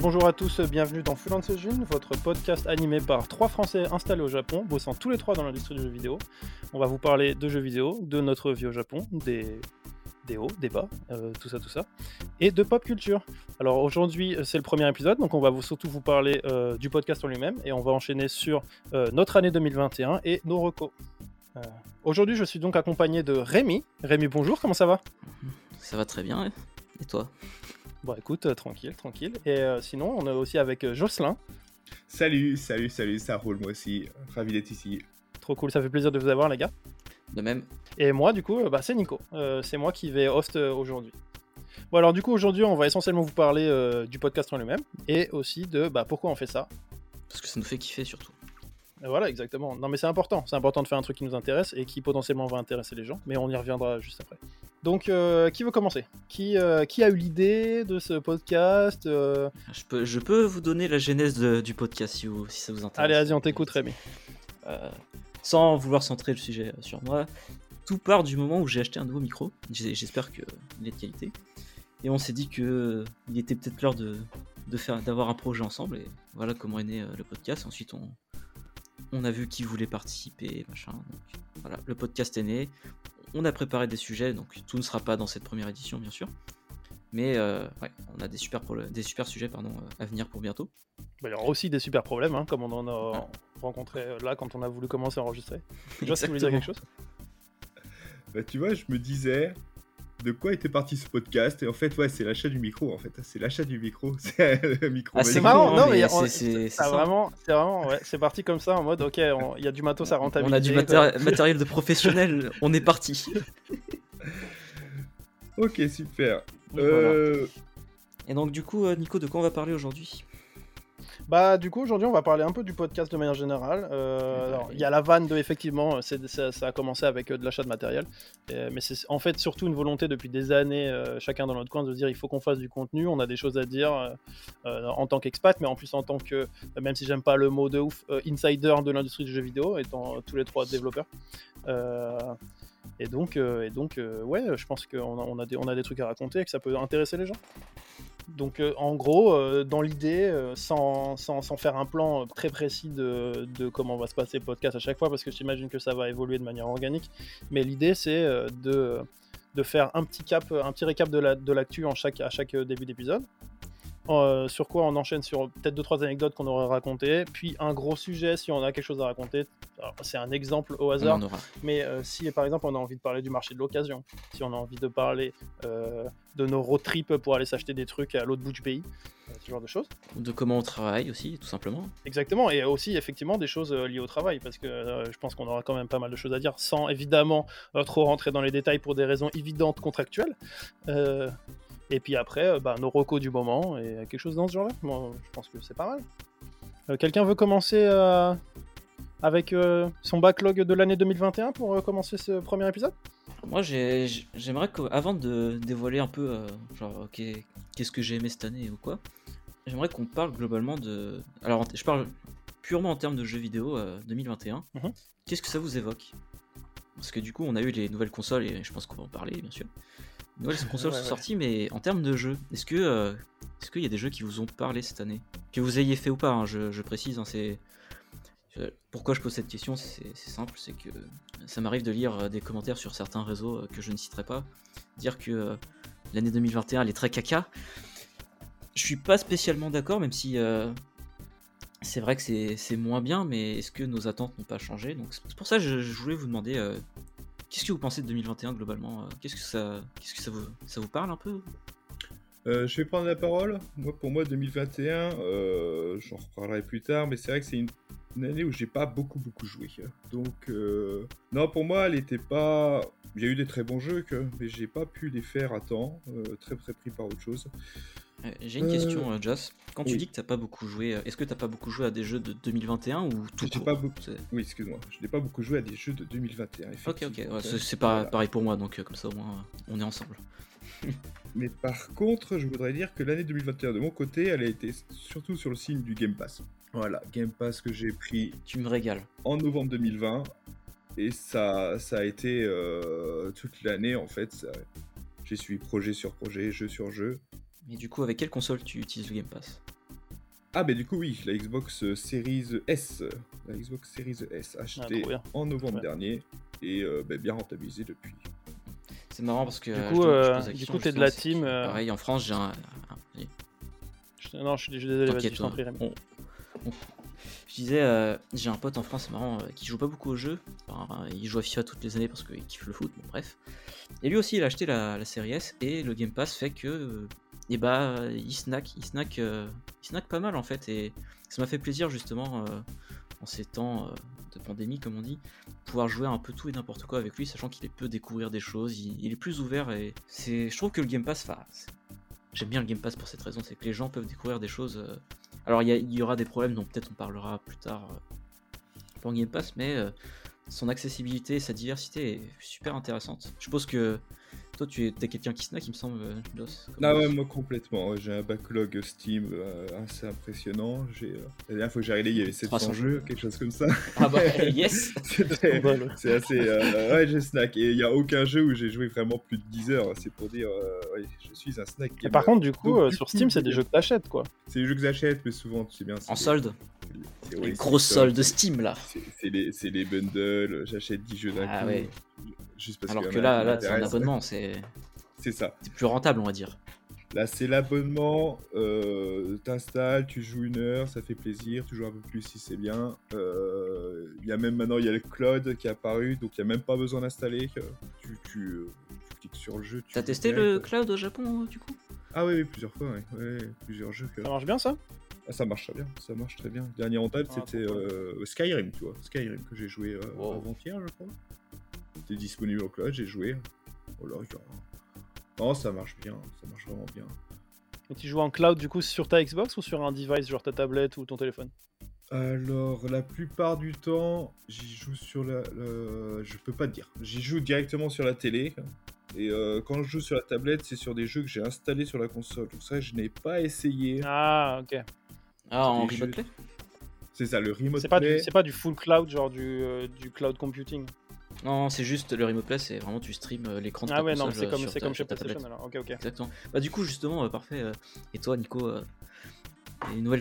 Bonjour, à tous, bienvenue dans Full Engine, votre podcast animé par trois Français installés au Japon, bossant tous les trois dans l'industrie du jeu vidéo. On va vous parler de jeux vidéo, de notre vie au Japon, des, hauts, des bas, euh, tout ça, tout ça, et de pop culture. Alors aujourd'hui, c'est le premier épisode, donc on va surtout vous parler euh, du podcast en lui-même, et on va enchaîner sur euh, notre année 2021 et nos recos. aujourd'hui, je suis donc accompagné de Rémi. Rémi, bonjour, comment ça va? Ça va très bien, et toi? Bon, écoute, euh, tranquille, tranquille. Et euh, sinon, on est aussi avec euh, Jocelyn. Salut, salut, salut, ça roule moi aussi. Ravi d'être ici. Trop cool, ça fait plaisir de vous avoir, les gars. De même. Et moi, du coup, bah, c'est Nico. c'est moi qui vais host aujourd'hui. Bon, alors, du coup, aujourd'hui, on va essentiellement vous parler du podcast en lui-même et aussi de bah, pourquoi on fait ça. Parce que ça nous fait kiffer surtout. Voilà, exactement. Non, mais c'est important. C'est important de faire un truc qui nous intéresse et qui potentiellement va intéresser les gens. Mais on y reviendra juste après. Donc, euh, qui veut commencer? Qui, euh, qui a eu l'idée de ce podcast euh? Je, peux, je peux vous donner la genèse du podcast si, si, ça vous intéresse. Allez, vas-y, on t'écoute, Rémi. sans vouloir centrer le sujet sur moi, tout part du moment où j'ai acheté un nouveau micro. J'espère qu'il est de qualité. Et on s'est dit qu'il était peut-être l'heure de, de faire d'avoir un projet ensemble. Et voilà comment est né le podcast. Ensuite, on, on a vu qui voulait participer, machin. voilà, le podcast est né. On a préparé des sujets, donc tout ne sera pas dans cette première édition, bien sûr. Mais euh, ouais, on a des super, des super sujets pardon, euh, à venir pour bientôt. Bah, il y aura aussi des super problèmes, hein, comme on en a rencontré euh, là quand on a voulu commencer à enregistrer. Déjà, tu voulais dire quelque chose? Bah, Tu vois, je me disais, de quoi était parti ce podcast. Et en fait ouais c'est l'achat du micro en fait. C'est l'achat du micro. C'est le micro. Ah, c'est marrant non mais, c'est vraiment c'est vraiment ouais c'est parti comme ça en mode ok il y a du matos à rentabiliser on a du matériel de professionnel on est parti. Ok super. Euh, et donc du coup euh, Nico de quoi on va parler aujourd'hui? Bah, du coup, aujourd'hui, on va parler un peu du podcast de manière générale. Euh, il y a la vanne de, effectivement, ça, ça, a commencé avec euh, de l'achat de matériel. mais c'est en fait surtout une volonté depuis des années, euh, chacun dans notre coin, de dire il faut qu'on fasse du contenu. On a des choses à dire en tant qu'expat, mais en plus en tant que, même si j'aime pas le mot de ouf, insider de l'industrie du jeu vidéo, étant tous les trois développeurs. et donc, et donc ouais, je pense qu'on a, on a, des, on a des trucs à raconter et que ça peut intéresser les gens. Donc euh, en gros, euh, dans l'idée, euh, sans, faire un plan très précis de, comment va se passer le podcast à chaque fois, parce que j'imagine que ça va évoluer de manière organique, mais l'idée c'est de, faire un petit cap, un petit récap de l'actu à chaque début d'épisode, euh, sur quoi on enchaîne sur peut-être deux trois anecdotes qu'on aurait racontées, puis un gros sujet si on a quelque chose à raconter. C'est un exemple au hasard, mais euh, si par exemple on a envie de parler du marché de l'occasion, si on a envie de parler euh, de nos road trips pour aller s'acheter des trucs à l'autre bout du pays, ce genre de choses. De comment on travaille aussi, tout simplement. Exactement, et aussi effectivement des choses liées au travail, parce que je pense qu'on aura quand même pas mal de choses à dire, sans évidemment trop rentrer dans les détails pour des raisons évidentes contractuelles. Et puis après, euh, bah, nos recos du moment et quelque chose dans ce genre-là. Moi, je pense que c'est pas mal. Euh, quelqu'un veut commencer euh, avec son backlog de l'année 2021 pour commencer ce premier épisode? Moi, j'aimerais qu'avant de dévoiler un peu, genre, qu'est-ce que j'ai aimé cette année ou quoi, j'aimerais qu'on parle globalement de. Alors, je parle purement en termes de jeux vidéo 2021. Mhm. Qu'est-ce que ça vous évoque? Parce que du coup, on a eu les nouvelles consoles et je pense qu'on va en parler, bien sûr nouvelles consoles sont sorties, mais en termes de jeux, est-ce que euh, est-ce qu'il y a des jeux qui vous ont parlé cette année? Que vous ayez fait ou pas, hein, je, précise. Hein, c'est pourquoi je pose cette question, c'est simple, c'est que ça m'arrive de lire euh, des commentaires sur certains réseaux euh, que je ne citerai pas, dire que l'année 2021 elle est très caca. Je suis pas spécialement d'accord, même si c'est vrai que c'est moins bien, mais est-ce que nos attentes n'ont pas changé? Donc c'est pour ça que je, voulais vous demander Qu'est-ce que vous pensez de 2021 globalement euh, Qu'est-ce que ça, qu'est-ce que ça vous, ça vous parle un peu? Euh, je vais prendre la parole. Moi, pour moi, 2021, euh, j'en reparlerai plus tard, mais c'est vrai que c'est une, année où j'ai pas beaucoup beaucoup joué. Donc, non, pour moi, elle était pas. Il y a eu des très bons jeux, que... mais j'ai pas pu les faire à temps. très très pris par autre chose. Euh, j'ai une question, euh, Joss. Quand tu dis que t'as pas beaucoup joué, euh, est-ce que t'as pas beaucoup joué à des jeux de 2021 ou tout court pas beaucoup... Oui, excuse-moi. Je n'ai pas beaucoup joué à des jeux de 2021. Ok, ok. c'est pas pareil pour moi, donc comme ça au moins on est ensemble. Mais par contre, je voudrais dire que l'année 2021 de mon côté, elle a été surtout sur le signe du Game Pass. Voilà, Game Pass que j'ai pris. Tu me régales. En novembre 2020. Et ça, ça a été toute l'année en fait. J'ai suivi projet sur projet, jeu sur jeu. Et du coup, avec quelle console tu utilises le Game Pass? Ah, mais du coup, oui, la Xbox euh, Series S. La Xbox Series S, achetée bien. en novembre Ouais. dernier et euh, bah, bien rentabilisée depuis. C'est marrant parce que. Du euh, coup, euh, coup, t'es de la team, euh, Pareil, en France, j'ai un. Je- Non, je suis désolé, vas-y, je t'en prie, Rémi. On- on- Je disais, euh, j'ai un pote en France, c'est marrant, euh, qui joue pas beaucoup au jeu. Enfin, il joue à FIFA toutes les années parce qu'il kiffe le foot, bon bref. Et lui aussi, il a acheté la, la série S et le Game Pass fait que, euh, et bah, il snack, il snack, euh, il snack pas mal en fait. Et ça m'a fait plaisir justement euh, en ces temps euh, de pandémie, comme on dit, pouvoir jouer un peu tout et n'importe quoi avec lui, sachant qu'il peut découvrir des choses. Il, est plus ouvert et c'est, je trouve que le Game Pass, enfin, j'aime bien le Game Pass pour cette raison, c'est que les gens peuvent découvrir des choses. euh, alors il y, aura des problèmes dont peut-être on parlera plus tard euh, pour Game Pass, mais euh, son accessibilité sa diversité est super intéressante. Je suppose que toi tu es, t'es quelqu'un qui snack, il me semble, euh, Dos. comme- Ah ouais, moi complètement. J'ai un backlog Steam euh, assez impressionnant. J'ai, euh, La dernière fois que j'ai regardé, il y avait 700 300 jeux, quelque chose comme ça. Ah bah yes C'est assez. euh, ouais, j'ai snack. Et il n'y a aucun jeu où j'ai joué vraiment plus de 10 heures. C'est pour dire, euh, ouais, je suis un snack. Et par contre, du coup, Donc, euh, sur Steam, c'est des jeux que t'achètes, quoi. C'est des jeux que j'achète, mais souvent, tu sais bien. En solde, les grosses soldes de Steam là. C'est les, c'est les bundles, j'achète 10 jeux d'un Ah coup. ouais. Juste parce Alors que là, là c'est un abonnement, c'est C'est ça. c'est plus rentable on va dire. Là, c'est l'abonnement. Euh, T'installes, tu joues une heure, ça fait plaisir. Tu joues un peu plus si c'est bien. Euh, Il y a même maintenant, il y a le cloud qui est apparu, donc il n'y a même pas besoin d'installer. Tu, tu, euh, tu cliques sur le jeu. T'as testé direct. le cloud au Japon du coup? Ah oui, oui, plusieurs fois, oui. Ouais, plusieurs jeux. Que... Ça marche bien, ça? Ah, ça marche très bien, ça marche très bien. Dernier en table, Ah, c'était euh, Skyrim, tu vois. Skyrim que j'ai joué euh, Wow. avant-hier, je crois. C'était disponible au cloud, j'ai joué. Oh là, a- Non, ça marche bien, ça marche vraiment bien. Et tu joues en cloud, du coup, sur ta Xbox ou sur un device, genre ta tablette ou ton téléphone? Alors, la plupart du temps, j'y joue sur la. la- Je peux pas te dire. J'y joue directement sur la télé. Et euh, quand je joue sur la tablette, c'est sur des jeux que j'ai installés sur la console. Donc ça, je n'ai pas essayé. Ah, ok. Ah en remote play C'est ça, le remote C'est pas, play. c'est pas du full cloud, genre du, euh, du cloud computing. Non, c'est juste le remote play, c'est vraiment tu stream euh, l'écran de ta Ah ouais, non, console, c'est euh, comme, c'est ta- comme chez PlayStation alors. Ok, ok. Exactement. Bah du coup justement euh, parfait. et toi Nico, euh,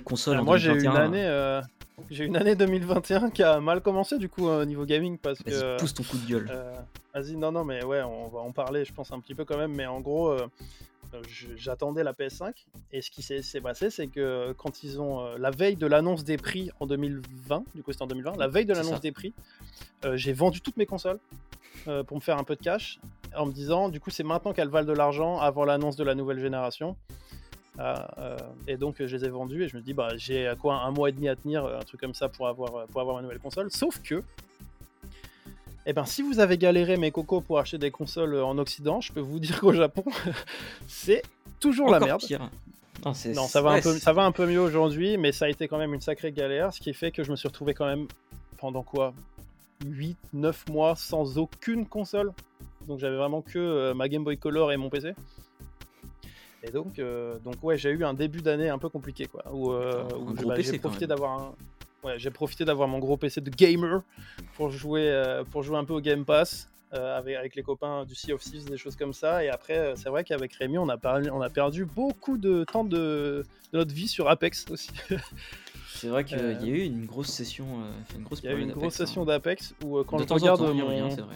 consoles Alors en moi, j'ai eu une 2021, année, euh, j'ai une année 2021 qui a mal commencé du coup au niveau gaming parce que. Vas-y, pousse ton coup de gueule. Euh, Vas-y, non, non, mais ouais, on va en parler, je pense, un petit peu quand même. Mais en gros, euh, j'attendais la PS5. Et ce qui s'est passé, c'est que quand ils ont. euh, la veille de l'annonce des prix en 2020, du coup, c'était en 2020, la veille de l'annonce des prix, euh, j'ai vendu toutes mes consoles euh, pour me faire un peu de cash. En me disant, du coup, c'est maintenant qu'elles valent de l'argent avant l'annonce de la nouvelle génération. Et donc, je les ai vendues et je me dis, bah, j'ai quoi, un mois et demi à tenir, un truc comme ça, pour avoir, pour avoir ma nouvelle console. Sauf que. Eh ben, si vous avez galéré mes cocos pour acheter des consoles euh, en Occident, je peux vous dire qu'au Japon, c'est toujours la merde. pire. Non, ça va, un peu, c'est- ça va un peu mieux aujourd'hui, mais ça a été quand même une sacrée galère, ce qui fait que je me suis retrouvé quand même pendant quoi? 8, 9 mois sans aucune console. Donc j'avais vraiment que euh, ma Game Boy Color et mon PC. Et donc, euh, donc ouais, j'ai eu un début d'année un peu compliqué, quoi. Où, euh, bah, j'ai profité d'avoir un... Ouais, j'ai profité d'avoir mon gros PC de gamer pour jouer, euh, pour jouer un peu au Game Pass euh, avec, avec les copains du Sea of Thieves, des choses comme ça. Et après, euh, c'est vrai qu'avec Rémi, on a, parlé, on a perdu beaucoup de temps de, de notre vie sur Apex aussi. C'est vrai qu'il Euh, y a eu une grosse session, une grosse Il y a eu une grosse d'Apex, session hein. d'Apex où quand de je temps regarde temps, mon, rien, c'est vrai.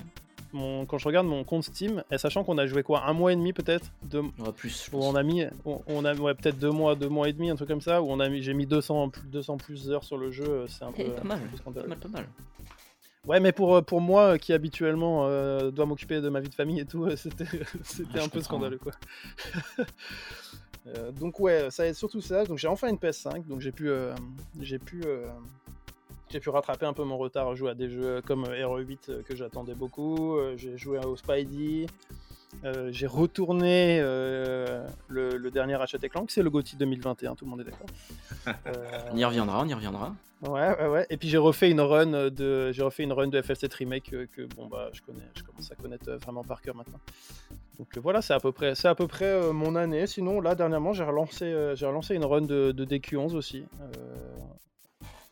Mon- quand je regarde mon compte Steam, et sachant qu'on a joué quoi un mois et demi peut-être, deux, plus. où pense. on a mis, on, on a ouais, peut-être deux mois, deux mois et demi, un truc comme ça, où on a mis, j'ai mis 200 plus, 200 plus d'heures sur le jeu, euh, c'est un peu, Eh, pas mal, un peu Pas scandaleux. mal, pas mal. Ouais, mais pour, euh, pour moi euh, qui habituellement euh, dois m'occuper de ma vie de famille et tout, c'était c'était Ah, un peu scandaleux quoi. Euh, donc ouais, ça est surtout ça. Donc j'ai enfin une PS5, donc j'ai pu euh, j'ai pu j'ai pu rattraper un peu mon retard, jouer à des jeux comme euh, RE8 euh, que j'attendais beaucoup. euh, j'ai joué au Spidey. euh, j'ai retourné euh, le, le dernier Ratchet et Clank, c'est le GOTY 2021, tout le monde est d'accord. Euh, On y reviendra, on y reviendra. Ouais, ouais, ouais. Et puis j'ai refait une run de, j'ai refait une run de FF7 remake que bon bah je connais, je commence à connaître vraiment par cœur maintenant. Donc voilà, c'est à peu près, c'est à peu près mon année. Sinon là dernièrement j'ai relancé, j'ai relancé une run de, de DQ11 aussi.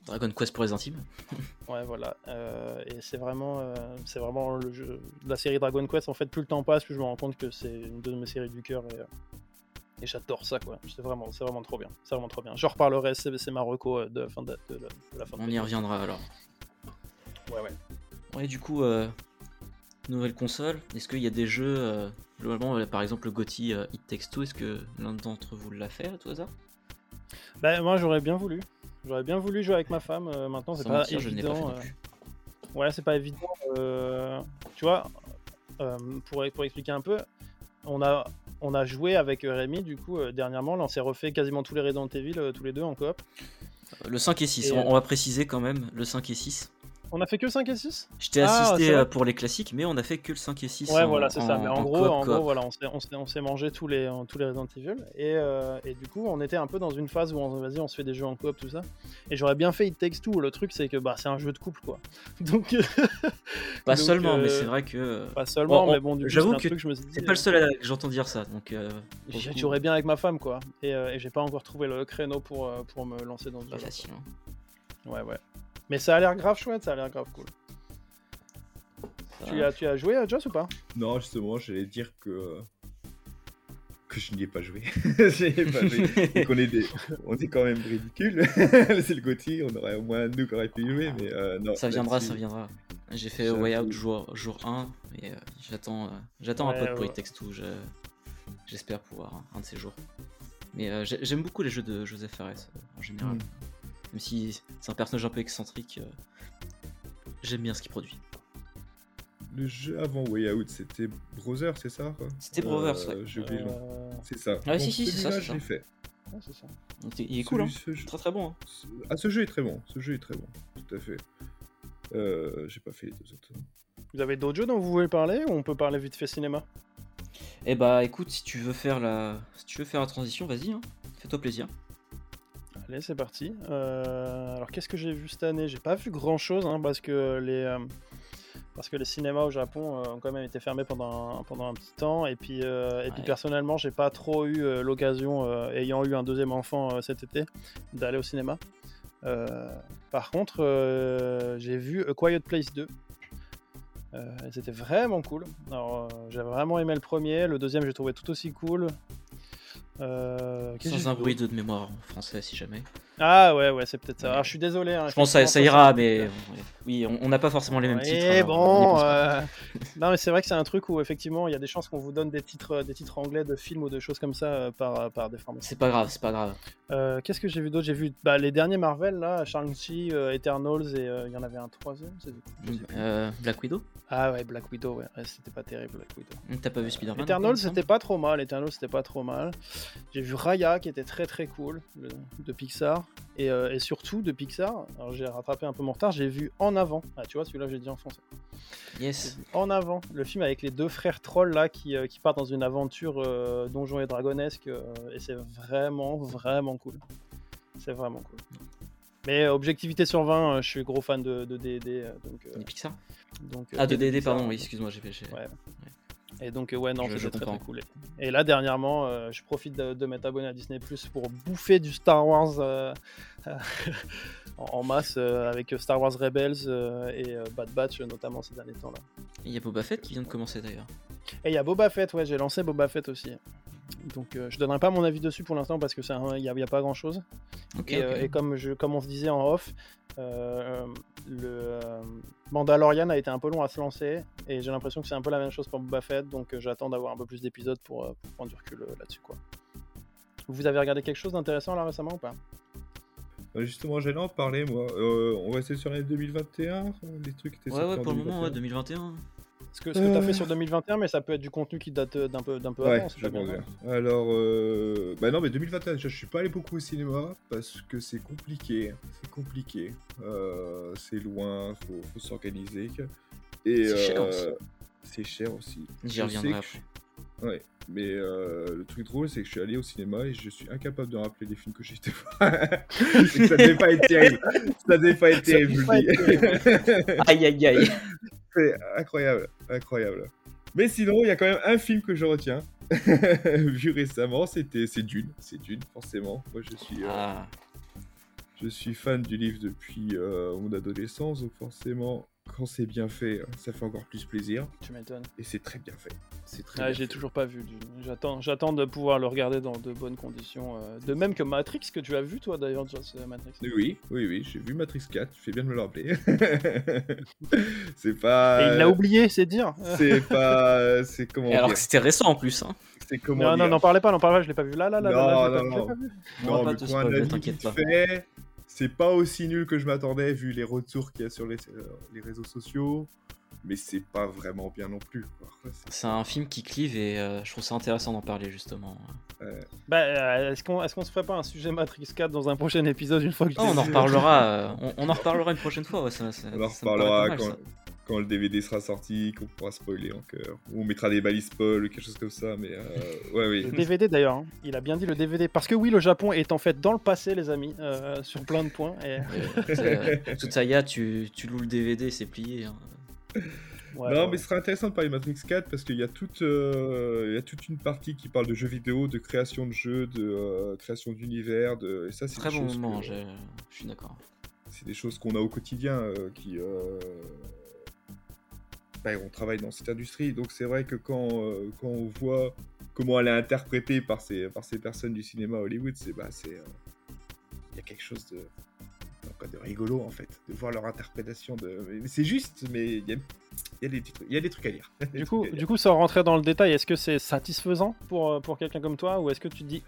Dragon Quest pour les intimes. ouais voilà. Euh, et c'est vraiment, euh, c'est vraiment le jeu, la série Dragon Quest. En fait, plus le temps passe, plus je me rends compte que c'est une de mes séries du cœur et, euh, Et j'adore ça, quoi. C'est vraiment, c'est vraiment trop bien. C'est vraiment trop bien. Je reparlerai, c'est c'est ma reco de, la fin de, de la- de la fin de On y reviendra alors. Ouais, ouais. Ouais, du coup, nouvelle console. Est-ce qu'il y a des jeux, globalement, par exemple le euh, It Takes Two, est-ce que l'un d'entre vous l'a fait à tout hasard? Bah, moi, j'aurais bien voulu. J'aurais bien voulu jouer avec ma femme. euh, maintenant, c'est pas mentir, évident. euh. Ouais, c'est pas évident. euh, Tu vois, pour, pour expliquer un peu, on a, on a joué avec Rémi, du coup, dernièrement. Là, on s'est refait quasiment tous les Resident Evil, tous les deux en coop. Le 5 et 6, Et, on, euh, on va préciser quand même, le 5 et 6. On a fait que 5 et 6 Je t'ai Ah, assisté euh, pour les classiques, mais on a fait que le 5 et 6. Ouais, en- voilà, c'est ça. Mais en, gros, en gros, voilà, on s'est, mangé tous les, tous les Resident Evil. Et, euh, et du coup, on était un peu dans une phase où on, vas-y, on se fait des jeux en coop, tout ça. Et j'aurais bien fait It Takes Two. Le truc, c'est que bah, c'est un jeu de couple, quoi. Donc, Pas donc, seulement, mais euh, c'est vrai que. pas seulement, Bon, on- mais bon, du coup, j'avoue c'est un que truc, je me suis dit, C'est pas le seul à que j'entends dire ça, donc. euh, J'aurais bien avec ma femme, quoi. Et, euh, et j'ai pas encore trouvé le créneau pour, euh, pour me lancer dans ce Pas jeu. facile. hein. Ouais, ouais. Mais ça a l'air grave chouette, ça a l'air grave cool. Tu as, tu as joué à Joss ou pas? Non, justement, j'allais dire que que je n'y ai pas joué. Ai pas joué. Et qu'on est des... on est quand même ridicule. c'est le Gotti, on aurait au moins nous qui aurait pu y jouer, mais euh, non. Ça viendra, ça viendra. J'ai fait. Way Out jour, jour 1 et euh, j'attends euh, j'attends un pote pour ouais. Two. je- J'espère pouvoir un, un de ces jours. Mais euh, j'ai- j'aime beaucoup les jeux de Joseph Fares en général. Mm. Même si c'est un personnage un peu excentrique, euh, j'aime bien ce qu'il produit. Le jeu avant Way Out, c'était Brother, c'est ça C'était Brothers, Euh, ouais. J'ai oublié le nom. Euh, C'est ça. Ah, si, Donc, si, c'est ça, je l'ai ça. fait. ouais, c'est ça. Il est cool, hein. Jeu- Très très bon. hein. ce- Ah, ce jeu est très bon. Ce jeu est très bon. Tout à fait. Euh, J'ai pas fait les deux autres. Vous avez d'autres jeux dont vous voulez parler ou on peut parler vite fait cinéma? Eh bah écoute, si tu veux faire la, si tu veux faire la transition, vas-y, hein. fais-toi plaisir. Allez, c'est parti. Euh, alors, qu'est-ce que j'ai vu cette année? J'ai pas vu grand-chose hein, parce que les euh, parce que les cinémas au Japon euh, ont quand même été fermés pendant un, pendant un petit temps et puis et puis personnellement, j'ai pas trop eu l'occasion, ayant eu un deuxième enfant cet été, d'aller au cinéma. Par contre, j'ai vu A Quiet Place 2. Euh, c'était vraiment cool. Alors, euh, j'ai vraiment aimé le premier, le deuxième j'ai trouvé tout aussi cool. Euh, Sans un bruit de mémoire en français, si jamais. Ah ouais, ouais, c'est peut-être ça. Alors, je suis désolé. hein, Je pense que ça, ira, mais oui, on n'a pas forcément les mêmes titres. Et y bon, euh, non mais c'est vrai que c'est un truc où effectivement il y a des chances qu'on vous donne des titres, des titres anglais de films ou de choses comme ça euh, par, par des formats. C'est pas grave, c'est pas grave. Euh, Qu'est-ce que j'ai vu d'autre? J'ai vu bah, les derniers Marvel là, Shang-Chi, euh, Eternals et euh, il y en avait un troisième. Euh, Black Widow Ah ouais, Black Widow, ouais, Ouais, c'était pas terrible Black Widow. T'as pas vu Spider-Man Eternals c'était pas trop mal, Eternals c'était pas trop mal. J'ai vu Raya qui était très très cool le- de Pixar et, euh, et surtout de Pixar. Alors j'ai rattrapé un peu mon retard, j'ai vu En avant. Ah tu vois celui-là j'ai dit en français. Yes. En avant, le film avec les deux frères trolls là qui, euh, qui partent dans une aventure euh, donjon et dragonesque et c'est vraiment vraiment cool. C'est vraiment cool. Mais objectivité sur 20, euh, je suis gros fan de, de D&D donc, Les Pixar donc Ah, de DD, pardon, oui, excuse-moi, j'ai j'ai- Ouais. Et donc euh, ouais non c'était très très cool. Et là dernièrement, euh, je profite de, de m'être abonné à Disney Plus pour bouffer du Star Wars euh, en, masse euh, avec Star Wars Rebels euh, et euh, Bad Batch notamment ces derniers temps là. Il y a Boba Fett qui vient de commencer d'ailleurs. Et il y a Boba Fett, ouais, j'ai lancé Boba Fett aussi. Donc euh, je donnerai pas mon avis dessus pour l'instant parce que un- il y a, pas grand chose. Et, euh, comme je comme on se disait en off, euh, le euh, Mandalorian a été un peu long à se lancer et j'ai l'impression que c'est un peu la même chose pour Boba Fett, donc euh, j'attends d'avoir un peu plus d'épisodes pour, euh, pour prendre du recul euh, là-dessus quoi. Vous avez regardé quelque chose d'intéressant là récemment ou pas? Euh, Justement, j'allais en parler, moi. Euh, on va rester sur l'année 2021, les trucs qui étaient Ouais, ouais, pour le moment, ouais, 2021. 2021. Ce que, ce que tu as Euh. fait sur 2021, mais ça peut être du contenu qui date euh, d'un peu, d'un peu Ouais, avant. je bien, bien. Alors, euh... bah non, mais 2021, déjà, je suis pas allé beaucoup au cinéma parce que c'est compliqué. C'est compliqué. Euh, c'est loin, faut, faut s'organiser. Et C'est cher aussi. C'est cher aussi. J'y reviendrai après. Ouais, mais euh, le truc drôle, c'est que je suis allé au cinéma et je suis incapable de rappeler les films que j'ai été voir. Ça devait pas être terrible. Ça devait pas être Ça terrible, pas. Aïe, aïe, aïe. C'est incroyable, incroyable. Mais sinon, il y a quand même un film que je retiens, vu récemment, c'était c'est Dune, c'est Dune forcément. Moi, je suis, euh, Ah, je suis fan du livre depuis euh, mon adolescence, donc forcément, quand c'est bien fait, ça fait encore plus plaisir. Tu m'étonnes. Et c'est très bien fait. C'est très Ah, j'ai toujours pas vu. du- J'attends, j'attends de pouvoir le regarder dans de bonnes conditions. euh, De même que Matrix, que tu as vu toi d'ailleurs, euh, Matrix. Oui, oui, oui, j'ai vu Matrix 4, tu fais bien de me le rappeler. c'est pas. Et il l'a oublié, c'est dire. C'est pas. C'est comment Et alors que c'était récent en plus. Hein. C'est comment Non, non, n'en parlez pas, n'en parlez pas, je l'ai pas vu. Là, là, là, Non, là, non, non. Non, pas mais te pour un spoiler, avis t'inquiète vite pas. fait, c'est pas aussi nul que je m'attendais vu les retours qu'il y a sur les, euh, les réseaux sociaux, mais c'est pas vraiment bien non plus. C'est- un film qui clive et euh, je trouve ça intéressant d'en parler justement. Bah, euh, est-ce qu'on est-ce qu'on se ferait pas un sujet Matrix 4 dans un prochain épisode une fois que Oh, on en reparlera. euh, on, on en reparlera une prochaine fois. Ouais, ça, ça- On en ça me paraît reparlera pas mal, quand, ça. Quand le DVD sera sorti, qu'on pourra spoiler encore. Ou on mettra des balises spoil ou quelque chose comme ça, mais euh, ouais, oui. Le DVD d'ailleurs, hein. il a bien dit le DVD. Parce que oui, le Japon est en fait dans le passé, les amis, euh, sur plein de points. Et... Euh, euh, Tsutaya, tu, tu loues le DVD, c'est plié. hein. Ouais, non, ouais. mais ce serait intéressant de parler de Matrix 4 parce qu'il y, a toute, euh, il y a toute une partie qui parle de jeux vidéo, de création de jeux, de euh, création d'univers, de... et ça c'est Très des bon choses moment, que- je, je suis d'accord. c'est des choses qu'on a au quotidien euh, qui euh, ben, on travaille dans cette industrie. Donc c'est vrai que quand, euh, quand on voit comment elle est interprétée par ces, par ces personnes du cinéma Hollywood c'est bah, c'est euh, il y a quelque chose de de rigolo en fait de voir leur interprétation de c'est juste mais il y a, y a des trucs il y a des trucs à dire Du coup, du coup, sans rentrer dans le détail, est-ce que c'est satisfaisant pour, euh, pour quelqu'un comme toi ou est-ce que tu te dis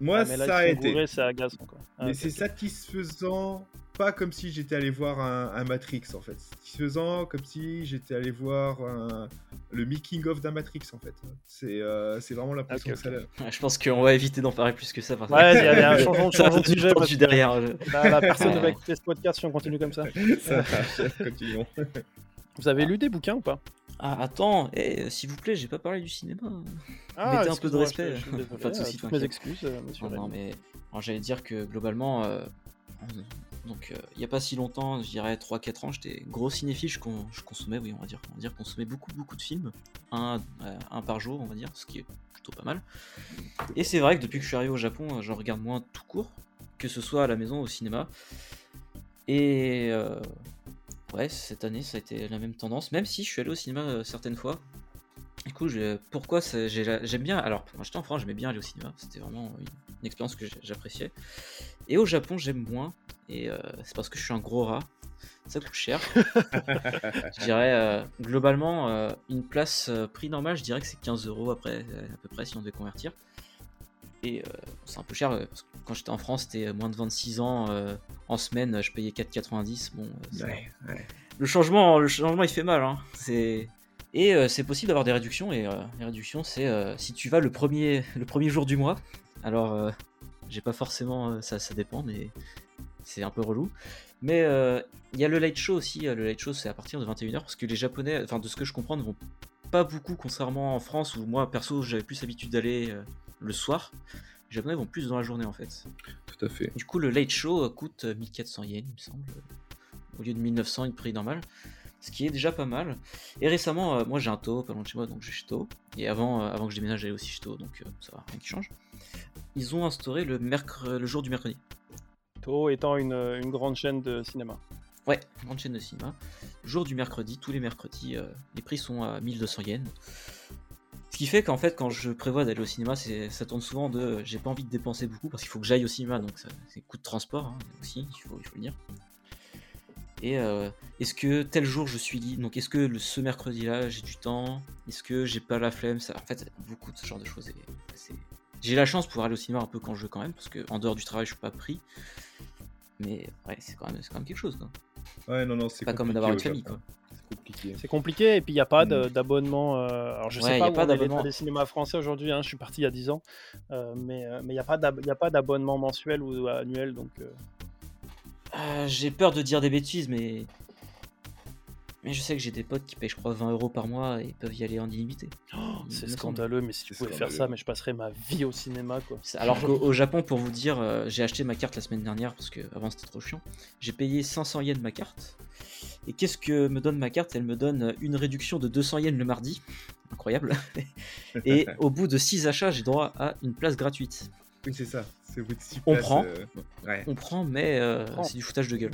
moi ah, mais là, ça a été. c'est agaçant quoi. Ah, mais c'est satisfaisant, pas comme si j'étais allé voir un, un Matrix en fait. Satisfaisant comme si j'étais allé voir un- le making of d'un Matrix en fait. C'est euh, c'est vraiment l'impression Ok, que ça Je pense qu'on va éviter d'en parler plus que ça. parce que- Ouais, il y a- un changement, changement de sujet. parce que derrière. je- là, la personne ne va écouter ce podcast si on continue comme ça. ça continuons. Vous avez lu des bouquins ou pas? Ah, attends, eh, s'il vous plaît, j'ai pas parlé du cinéma. Mettez un peu de respect. je- je désolé, Pas de euh, soucis, Toutes mes excuses, euh, monsieur. Non, mais j'allais dire que globalement, euh, on- donc euh, il y a pas si longtemps, je dirais 3-4 ans, j'étais gros cinéphile, je, con- je consommais, oui, on va dire, on va dire, consommais beaucoup, beaucoup de films, un, euh, un par jour, on va dire, ce qui est plutôt pas mal. Et c'est vrai que depuis que je suis arrivé au Japon, euh, j'en regarde moins tout court, que ce soit à la maison ou au cinéma. Et ouais, cette année, ça a été la même tendance, même si je suis allé au cinéma certaines fois. Du coup, pourquoi j'aime bien. Alors, quand j'étais en France, j'aimais bien aller au cinéma. C'était vraiment une, expérience que j'appréciais. Et au Japon, j'aime moins. Et euh, c'est parce que je suis un gros rat. Ça coûte cher. je dirais, euh, globalement, euh, une place prix normal, je dirais que c'est 15 euros après, à peu près, si on devait convertir. Et c'est un peu cher. parce que quand j'étais en France, c'était moins de 26 ans. en semaine, je payais 4,90. Bon, euh, c'est- Ouais, ouais. le changement, le changement, il fait mal. Hein. C'est et euh, c'est possible d'avoir des réductions. Et euh, les réductions, c'est euh, si tu vas le premier, le premier jour du mois. Alors, j'ai pas forcément, ça, ça dépend, mais c'est un peu relou. Mais euh, il y a le late show aussi. euh, Le late show, c'est à partir de 21h parce que les Japonais, enfin de ce que je comprends, ne vont pas beaucoup, contrairement en France où moi perso j'avais plus l'habitude d'aller euh, le soir. Les Japonais vont plus dans la journée en fait. Tout à fait. Du coup, le late show coûte euh, 1400 yens, il me semble, au lieu de 1900, une prix normal, ce qui est déjà pas mal. Et récemment, euh, moi j'ai un Toho pas loin de chez moi, donc j'ai chez Toho. Et avant, avant que je déménage, j'allais aussi chez Toho, donc ça va, rien qui change. Ils ont instauré le, mercre- le jour du mercredi. Étant une, grande chaîne de cinéma. Ouais, grande chaîne de cinéma. Jour du mercredi, tous les mercredis, euh, les prix sont à 1200 yens. Ce qui fait qu'en fait, quand je prévois d'aller au cinéma, ça tourne souvent de j'ai pas envie de dépenser beaucoup parce qu'il faut que j'aille au cinéma, donc c'est coût de transport hein, aussi, il faut, le dire. Et euh, est-ce que tel jour je suis libre? Donc est-ce que le, ce mercredi-là j'ai du temps? Est-ce que j'ai pas la flemme? En fait, beaucoup de ce genre de choses. J'ai la chance de pouvoir aller au cinéma un peu quand je veux quand même, parce que en dehors du travail je suis pas pris. Mais ouais, c'est quand, même- c'est quand même quelque chose. quoi. Ouais, non, non, c'est pas comme d'avoir une famille. Quoi. C'est compliqué. C'est compliqué et puis il n'y a pas Mm. d'abonnement. euh, alors je Ouais, sais y pas a où pas d'abonnement. des cinémas français aujourd'hui. hein, je suis parti il y a 10 ans, euh, mais euh, mais il n'y a pas d'ab- y a pas d'abonnement mensuel ou annuel donc. euh, Euh, j'ai peur de dire des bêtises, mais. Mais je sais que j'ai des potes qui payent, je crois, 20 euros par mois et peuvent y aller en illimité. Oh, c'est scandaleux, mais si tu pouvais faire ça, mais je passerais ma vie au cinéma quoi. Alors qu'au au Japon, pour vous dire, euh, j'ai acheté ma carte la semaine dernière parce que avant c'était trop chiant. J'ai payé 500 yens ma carte. Et qu'est-ce que me donne ma carte? Elle me donne une réduction de 200 yens le mardi. Incroyable. Et au bout de 6 achats, j'ai droit à une place gratuite. Oui, c'est ça. C'est au bout de six On places, prend. euh, Ouais. On prend, mais euh, c'est du foutage de gueule.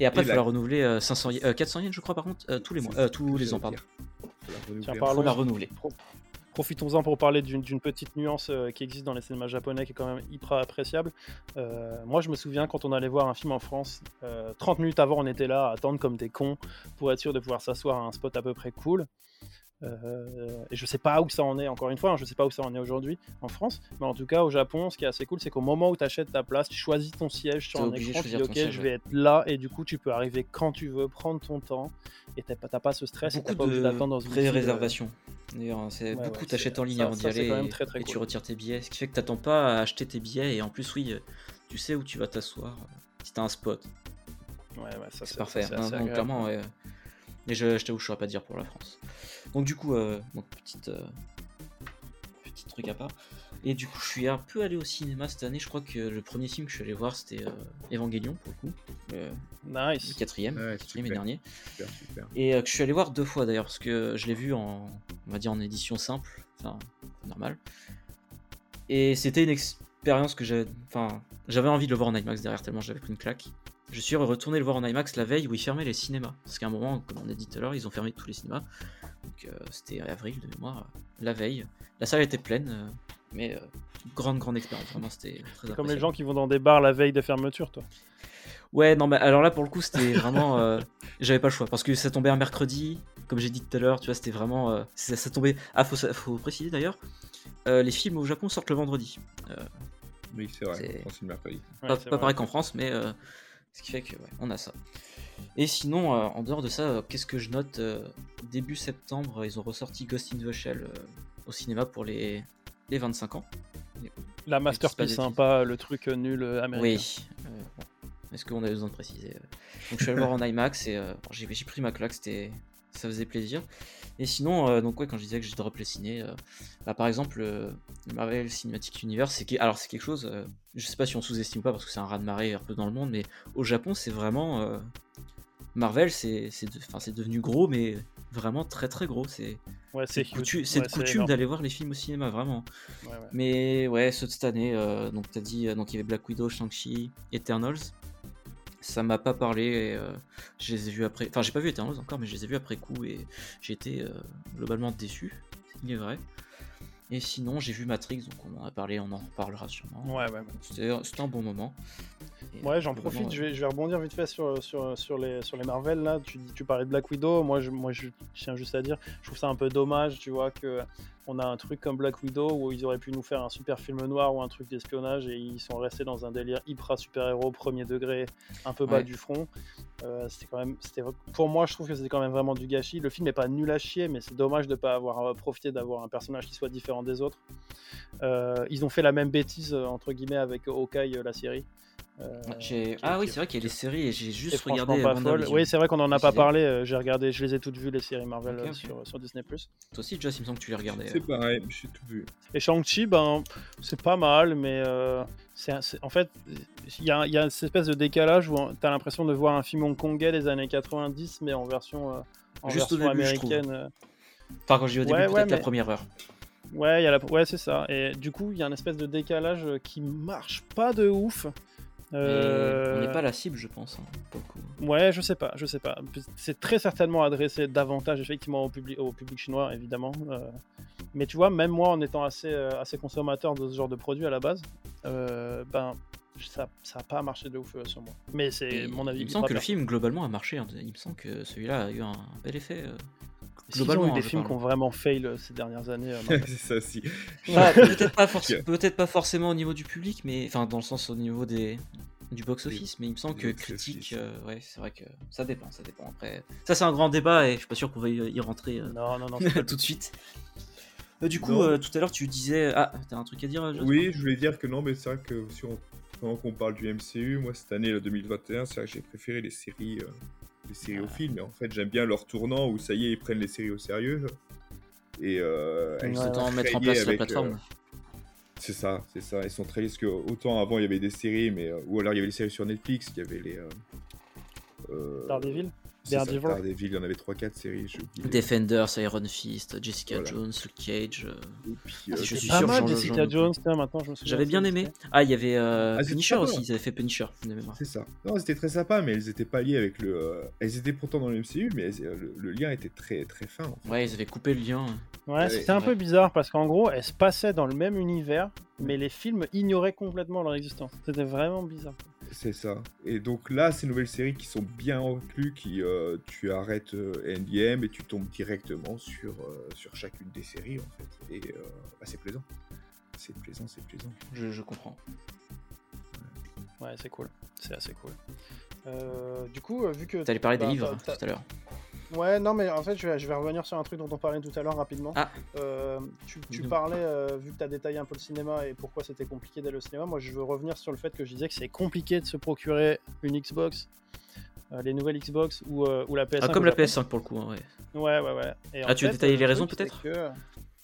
Et après, il faut la renouveler euh, 500 y- euh, 400 yens, je crois, par contre, euh, tous les mois, euh, tous les ans, pardon. dire. Faut la renouveler Tiens, en parlons- la renouveler. Pro- Profitons-en pour parler d'une petite nuance euh, qui existe dans les cinémas japonais qui est quand même hyper appréciable. Euh, moi, je me souviens quand on allait voir un film en France, euh, 30 minutes avant, on était là à attendre comme des cons pour être sûr de pouvoir s'asseoir à un spot à peu près cool. Euh, et je sais pas où ça en est, encore une fois, hein, je sais pas où ça en est aujourd'hui en France, mais en tout cas au Japon, ce qui est assez cool, c'est qu'au moment où tu achètes ta place, tu choisis ton siège sur un écran, tu dis ok, siège, je ouais. vais être là, et du coup tu peux arriver quand tu veux, prendre ton temps, et t'as pas, ce stress, et Beaucoup t'as pas obligé d'attendre dans une euh, pré-réservation. D'ailleurs, hein, c'est Ouais, beaucoup ouais, t'achètes en ligne ça- avant d'y aller et, très, très et tu retires tes billets, ce qui fait que t'attends pas à acheter tes billets et en plus, oui, tu sais où tu vas t'asseoir euh, si t'as un spot. Ouais, ouais, ça, C'est parfait. agréable. clairement, ouais. Mais je, je t'avoue, je saurais pas dire pour la France. Donc du coup, euh, donc, petite, euh, petit truc à part. Et du coup, je suis un peu allé au cinéma cette année. Je crois que le premier film que je suis allé voir, c'était euh, Evangelion, pour le coup. Le, le Nice. quatrième, Ouais, quatrième et dernier. Super, super. Et euh, que je suis allé voir deux fois d'ailleurs, parce que je l'ai vu en, on va dire en édition simple, enfin normale. Et c'était une expérience que j'avais, enfin, j'avais envie de le voir en IMAX derrière tellement j'avais pris une claque. Je suis retourné le voir en IMAX la veille où ils fermaient les cinémas, parce qu'à un moment, comme on a dit tout à l'heure, ils ont fermé tous les cinémas. Donc euh, c'était avril de mémoire, euh, la veille. La salle était pleine, euh, mais euh, grande grande expérience. Vraiment, c'était très C'est comme les gens qui vont dans des bars la veille de fermeture, toi. Ouais, non, mais alors là, pour le coup, c'était vraiment. euh, J'avais pas le choix parce que ça tombait un mercredi, comme j'ai dit tout à l'heure, tu vois, c'était vraiment. euh, ça, ça tombait. Ah, faut, faut préciser d'ailleurs, euh, les films au Japon sortent le vendredi. Euh, Oui, c'est vrai. C'est- mercredi. Ouais, pas c'est pas vrai. pareil qu'en France, mais euh, ce qui fait que, ouais, on a ça. Et sinon, euh, en dehors de ça, euh, qu'est-ce que je note euh, Début septembre, ils ont ressorti Ghost in the Shell au cinéma pour les, les 25 ans. La masterpiece, des hein, le truc nul américain. Oui. euh, bon. Est-ce qu'on a besoin de préciser. Donc je suis allé voir en IMAX et j'ai pris ma claque, c'était ça faisait plaisir. Et sinon, euh, donc ouais, quand je disais que j'ai drop les ciné, euh, bah, par exemple, euh, Marvel Cinematic Universe, c'est alors c'est quelque chose, je sais pas si on sous-estime ou pas parce que c'est un raz de marée un peu dans le monde, mais au Japon c'est vraiment Marvel, c'est de- devenu gros, mais vraiment très très gros. C'est Ouais, c'est coutu- Ouais, de coutume d'aller voir les films au cinéma, vraiment. Ouais. Mais ouais, ceux de cette année, donc t'as dit, donc il y avait Black Widow, Shang-Chi, Eternals. Ça m'a pas parlé, et, euh, je les ai vus après. Enfin, j'ai pas vu Eternals encore, mais je les ai vus après coup et j'ai été euh, globalement déçu, il est vrai. Et sinon, j'ai vu Matrix, donc on en a parlé, on en reparlera sûrement. Ouais, ouais. C'était c'était un bon moment. Ouais, j'en profite, je vais, je vais rebondir vite fait sur, sur, sur, les, sur les Marvel. Là, tu, tu parlais de Black Widow. Moi je, moi, je tiens juste à dire, je trouve ça un peu dommage, tu vois, que on a un truc comme Black Widow où ils auraient pu nous faire un super film noir ou un truc d'espionnage et ils sont restés dans un délire hyper super-héros, premier degré, un peu bas Ouais. du front. Euh, c'était quand même, c'était, pour moi, je trouve que c'était quand même vraiment du gâchis. Le film n'est pas nul à chier, mais c'est dommage de ne pas avoir euh, profité d'avoir un personnage qui soit différent des autres. Euh, ils ont fait la même bêtise, entre guillemets, avec Hawkeye, la série. Euh, Ah oui, c'est vrai qu'il y a des séries et j'ai juste regardé pas folle. Oui, c'est vrai qu'on en a pas parlé. euh, J'ai regardé, je les ai toutes vues les séries Marvel euh, sur, sur Disney+. Toi aussi, Joss, il me semble que tu les regardais. C'est pareil, j'ai tout vu. Et Shang-Chi, ben, c'est pas mal, mais euh, c'est en fait, il y a, y a cette espèce de décalage où tu as l'impression de voir un film hongkongais des années 90, mais en version, euh, en Juste au version début, américaine. Enfin, quand j'ai au début, Ouais, peut-être ouais, la mais- première heure. Ouais, il y a la... ouais c'est ça. Et du coup, il y a un espèce de décalage qui marche pas de ouf. Mais Euh, on n'est pas la cible, je pense, hein. Ouais, je sais pas, je sais pas. C'est très certainement adressé davantage effectivement au public, au public chinois, évidemment. euh, Mais tu vois, même moi, en étant assez, euh, assez consommateur de ce genre de produit à la base, euh, ben ça, ça a pas marché de ouf sur moi. Mais c'est mon avis. Il me semble que le film globalement a marché. hein. Il me semble que celui-là a eu un bel effet. Globalement, eu hein, des films qui ont vraiment fail euh, ces dernières années. euh, c'est ça, si. Pas- peut-être pas, forc- forcément au niveau du public, mais enfin dans le sens au niveau des du box office, mais il me semble que critique, euh, ouais, c'est vrai que ça dépend, ça dépend. Après, ça c'est un grand débat et je suis pas sûr qu'on va y, rentrer euh, non, non, non. c'est pas le tout de suite. Euh, du coup, euh, tout à l'heure tu disais, ah, t'as un truc à dire Oui, je voulais dire que non, mais c'est vrai que si on, pendant qu'on parle du MCU, moi cette année, le 2021, c'est vrai que j'ai préféré les séries, euh, les séries au Ah. film. Et en fait, j'aime bien leur tournant où ça y est, ils prennent les séries au sérieux. Et euh, elles sont mettre en place la avec, plateforme. euh, c'est ça, c'est ça. Ils sont très parce que autant avant il y avait des séries, mais euh, ou alors il y avait les séries sur Netflix, il y avait les. euh, euh, Daredevil Daredevil. Daredevil, il y en avait 3-4 séries, j'ai oublié. Defenders, Iron Fist, Jessica Voilà. Jones, Luke Cage. euh, Et puis, euh, je C'est suis pas sûr, mal Jessica Jones, tiens, maintenant je me souviens. J'avais bien aimé. Ah, il y avait euh, Ah, Punisher aussi, ils avaient fait Punisher. C'est ça. Non, c'était très sympa, mais elles étaient pas liées avec le. euh, Elles étaient pourtant dans le MCU, mais elles- le, le lien était très très fin. en fait. Ouais, ils avaient coupé le lien. Ouais, Ouais, c'était un peu bizarre parce qu'en gros, elles se passaient dans le même univers, mais les films ignoraient complètement leur existence. C'était vraiment bizarre. C'est ça. Et donc là, ces nouvelles séries qui sont bien inclus, qui euh, tu arrêtes euh, Endgame et tu tombes directement sur, euh, sur chacune des séries en fait. Et euh, bah, c'est plaisant. C'est plaisant, c'est plaisant. Je, je comprends. Ouais, c'est cool. C'est assez cool. Euh, du coup, euh, vu que. T'allais parler des bah, livres tout à l'heure. Ouais, non, mais en fait, je vais, je vais revenir sur un truc dont on parlait tout à l'heure rapidement. Ah. Euh, tu, parlais, euh, vu que tu as détaillé un peu le cinéma et pourquoi c'était compliqué d'aller au cinéma, moi je veux revenir sur le fait que je disais que c'est compliqué de se procurer une Xbox, euh, les nouvelles Xbox ou, euh, ou la PS5. Ah, comme la Japon. PS5 pour le coup, hein, ouais. Ouais, ouais, ouais. Et Ah, en tu fait, détailler euh, les le raisons, peut-être? que-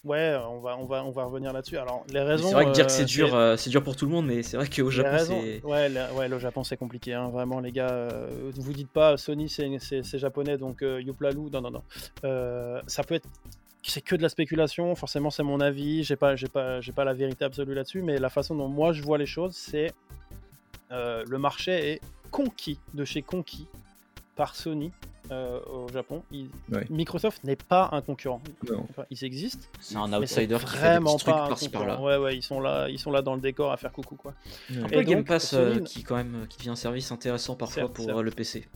Ouais, on va, on, va, on va revenir là-dessus. Alors, les raisons. C'est vrai que dire que euh, c'est dur, euh, c'est dur pour tout le monde, mais c'est vrai qu'au Japon, c'est. Ouais, le, ouais, le Japon c'est compliqué, hein, vraiment les gars. euh, vous dites pas Sony c'est japonais donc euh, youplalou, non non non. Euh, ça peut être c'est que de la spéculation, forcément c'est mon avis, j'ai pas j'ai pas j'ai pas la vérité absolue là-dessus, mais la façon dont moi je vois les choses c'est euh, le marché est conquis de chez conquis par Sony euh, au Japon. Il- Ouais. Microsoft n'est pas un concurrent. Enfin, ils existent, C'est un mais outsider qui fait des vraiment petits trucs pas un par-ci par-là. concurrent. Ouais ouais, ils sont là, ils sont là dans le décor à faire coucou quoi. Un peu le Et Game donc, Pass euh, qui quand même qui devient un service intéressant parfois Certes, pour certes. euh, le PC.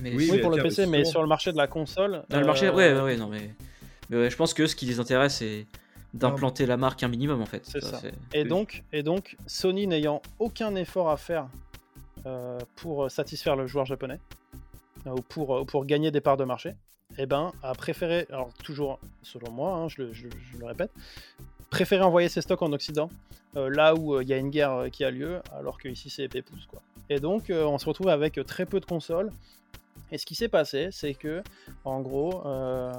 Mais Oui, pour le PC, mais sur le marché de la console. Dans le marché, euh, ouais, ouais, ouais, non mais, mais ouais, je pense que ce qui les intéresse c'est d'implanter la marque un minimum en fait. C'est ça. c'est- Et donc, et donc, Sony n'ayant aucun effort à faire euh, pour satisfaire le joueur japonais euh, ou pour, euh, pour gagner des parts de marché, eh ben, a préféré, alors toujours selon moi, hein, je, le, répète, préférer envoyer ses stocks en Occident, euh, là où euh, il y a une guerre qui a lieu, alors que ici c'est épée pouce quoi. Et donc, on se retrouve avec très peu de consoles. Et ce qui s'est passé, c'est que, en gros, euh,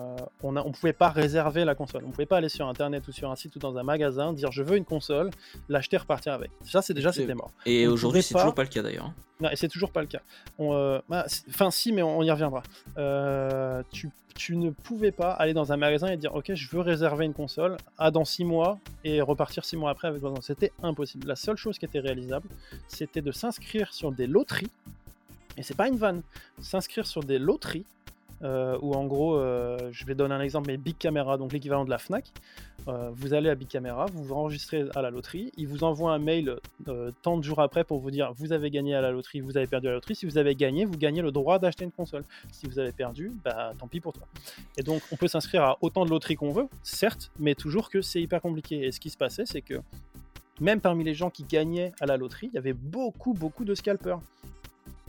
on ne pouvait pas réserver la console. On pouvait pas aller sur internet ou sur un site ou dans un magasin, dire je veux une console, l'acheter, repartir avec. Ça, c'est déjà, c'était mort. Et aujourd'hui c'est pas- toujours pas le cas d'ailleurs. hein. Non, et c'est toujours pas le cas. On, euh, bah, Enfin, si, mais on, on y reviendra. Euh, tu, tu ne pouvais pas aller dans un magasin et dire Ok, je veux réserver une console à dans 6 mois et repartir 6 mois après avec. C'était impossible. La seule chose qui était réalisable, c'était de s'inscrire sur des loteries. Et c'est pas une vanne. S'inscrire sur des loteries. euh, où en gros, euh, je vais donner un exemple, mais Big Camera, donc l'équivalent de la Fnac, euh, vous allez à Big Camera, vous vous enregistrez à la loterie, ils vous envoient un mail euh, tant de jours après pour vous dire vous avez gagné à la loterie, vous avez perdu à la loterie. Si vous avez gagné, vous gagnez le droit d'acheter une console. Si vous avez perdu, bah tant pis pour toi. Et donc on peut s'inscrire à autant de loteries qu'on veut, certes, mais toujours que c'est hyper compliqué. Et ce qui se passait, c'est que même parmi les gens qui gagnaient à la loterie, il y avait beaucoup, beaucoup de scalpers.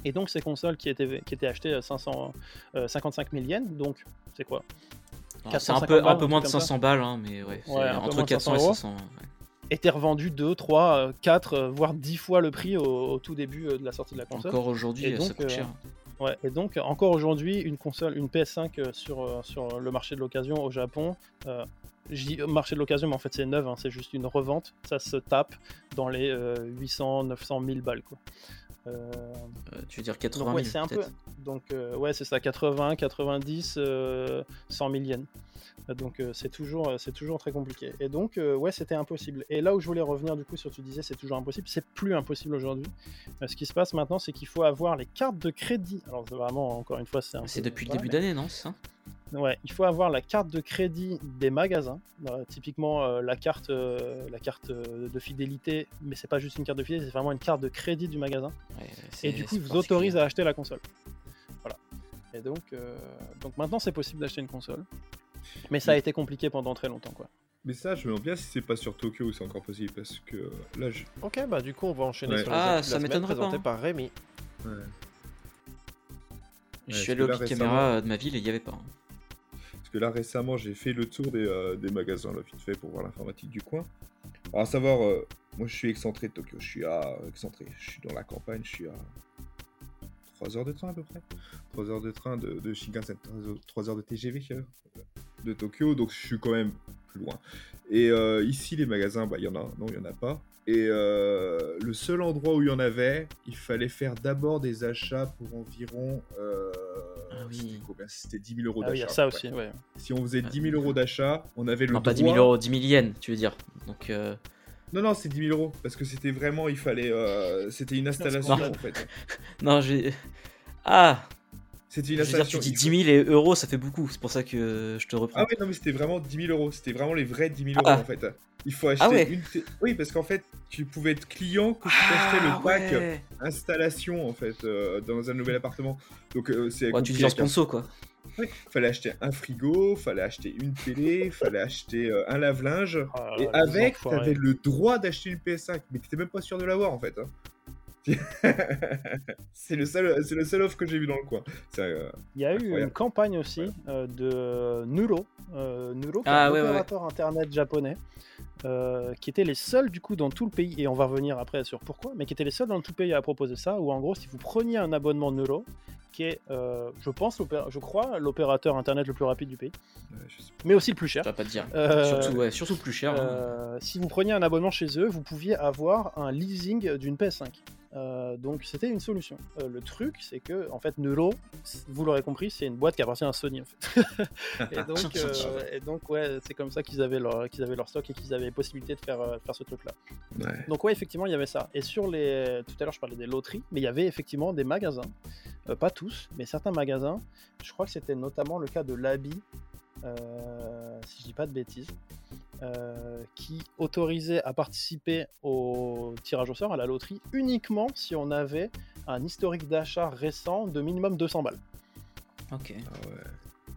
Et donc ces consoles qui étaient, qui étaient achetées à 500, euh, 55 000 yens, donc c'est quoi? Alors, C'est un 450 peu, un peu moins de truc comme ça. 500 balles, hein, mais ouais, entre moins de 400 et 500 500. ouais. étaient revendus 2, 3, 4, voire 10 fois le prix au, au tout début euh, de la sortie de la console. Encore aujourd'hui, Et ça donc, coûte euh, cher. Ouais, et donc encore aujourd'hui, une console, une PS5 euh, sur, euh, sur le marché de l'occasion au Japon, euh, je dis marché de l'occasion, mais en fait c'est neuf, hein, c'est juste une revente, ça se tape dans les euh, 800, 900 1000 balles quoi. Euh, Euh, tu veux dire donc 80 ouais, 000 c'est un peu. peut-être? Donc euh, ouais, c'est ça, 80, 90, euh, 100 000 yens. Donc c'est toujours, c'est toujours très compliqué. Et donc ouais, c'était impossible. Et là où je voulais revenir du coup sur ce que tu disais, c'est toujours impossible. C'est plus impossible aujourd'hui. Ce qui se passe maintenant, c'est qu'il faut avoir les cartes de crédit. Alors vraiment, encore une fois, c'est un C'est depuis le début d'année, non ça? Ouais, il faut avoir la carte de crédit des magasins, Euh, typiquement euh, la carte, euh, la carte euh, de fidélité, mais c'est pas juste une carte de fidélité, c'est vraiment une carte de crédit du magasin. Ouais, Et du coup, ils vous autorisent à acheter la console. Voilà. Et donc, euh, donc maintenant, c'est possible d'acheter une console. Mais ça a été compliqué pendant très longtemps, quoi. Mais ça, je me demande bien si c'est pas sur Tokyo où c'est encore possible parce que là, je... Ok, bah du coup, on va enchaîner Ouais. sur les Ah, ça la semaine m'étonnerait pas, présentées hein. par Rémi. ouais. Je Ouais, suis allé au euh, de ma ville et il n'y avait pas. hein. Là, récemment, j'ai fait le tour des, euh, magasins, là, pour voir l'informatique du coin. Alors, à savoir, euh, moi, je suis excentré de Tokyo. Je suis à... excentré. Je suis dans la campagne. Je suis à 3 heures de train, à peu près. 3 heures de train de, de Shinkansen. 3 heures de TGV euh, de Tokyo. Donc, je suis quand même plus loin. Et euh, ici, les magasins, bah, il y en a... Non, il y en a pas. Et euh, le seul endroit où il y en avait, il fallait faire d'abord des achats pour environ. euh, Ah oui. C'était combien? C'était 10 000 euros Ah oui, il y d'achat. a ça aussi, ouais. Si on faisait Ah. 10 000 euros d'achat, on avait le Non, droit. pas 10 000 euros, 10 000 yens, tu veux dire. Donc, euh, Non, non, c'est 10 000 euros. Parce que c'était vraiment. Il fallait. euh, C'était une installation Non. en fait. non, j'ai. Ah C'était Je une veux dire, installation. tu dis il faut- 10 000 et euros, ça fait beaucoup. C'est pour ça que je te reprends. Ah ouais, non, mais c'était vraiment 10 000 euros. C'était vraiment les vrais 10 000 euros Ah. en fait. Il faut acheter Ah ouais. une. Oui, parce qu'en fait, tu pouvais être client que tu achetais Ah le pack ouais. installation en fait euh, dans un nouvel appartement. Donc euh, c'est. Ouais, tu deviens sponsor quoi. Ouais, fallait acheter un frigo, fallait acheter une télé, fallait acheter euh, un lave-linge. Là Et avec, t'avais le droit d'acheter une PS5, mais t'étais même pas sûr de l'avoir en fait. hein. c'est le seul, c'est le seul offre que j'ai vu dans le coin. C'est, euh, Il y a eu une campagne aussi euh, de Nuro, euh, Nuro, qui est Ah, un ouais, ouais, opérateur internet japonais, euh, qui étaient les seuls du coup dans tout le pays, et on va revenir après sur pourquoi, mais qui étaient les seuls dans tout le pays à proposer ça, où en gros si vous preniez un abonnement Nuro, qui est, euh, je pense, je crois, l'opérateur internet le plus rapide du pays, euh, mais aussi le plus cher. Je pas te dire. Euh, Surtout, ouais, surtout plus cher. hein. Si vous preniez un abonnement chez eux, vous pouviez avoir un leasing d'une PS5. Euh, donc c'était une solution. Euh, le truc, c'est que en fait, Neuro, vous l'aurez compris, c'est une boîte qui appartient à Sony. En fait. et, donc, euh, et donc, ouais, c'est comme ça qu'ils avaient leur qu'ils avaient leur stock et qu'ils avaient possibilité de faire faire ce truc-là. Ouais. Donc ouais, effectivement, il y avait ça. Et sur les, tout à l'heure, je parlais des loteries, mais il y avait effectivement des magasins, pas tous, mais certains magasins. Je crois que c'était notamment le cas de l'Abi, si je dis pas de bêtises, euh, qui autorisait à participer au tirage au sort à la loterie uniquement si on avait un historique d'achat récent de minimum 200 balles. Ok. Ah ouais.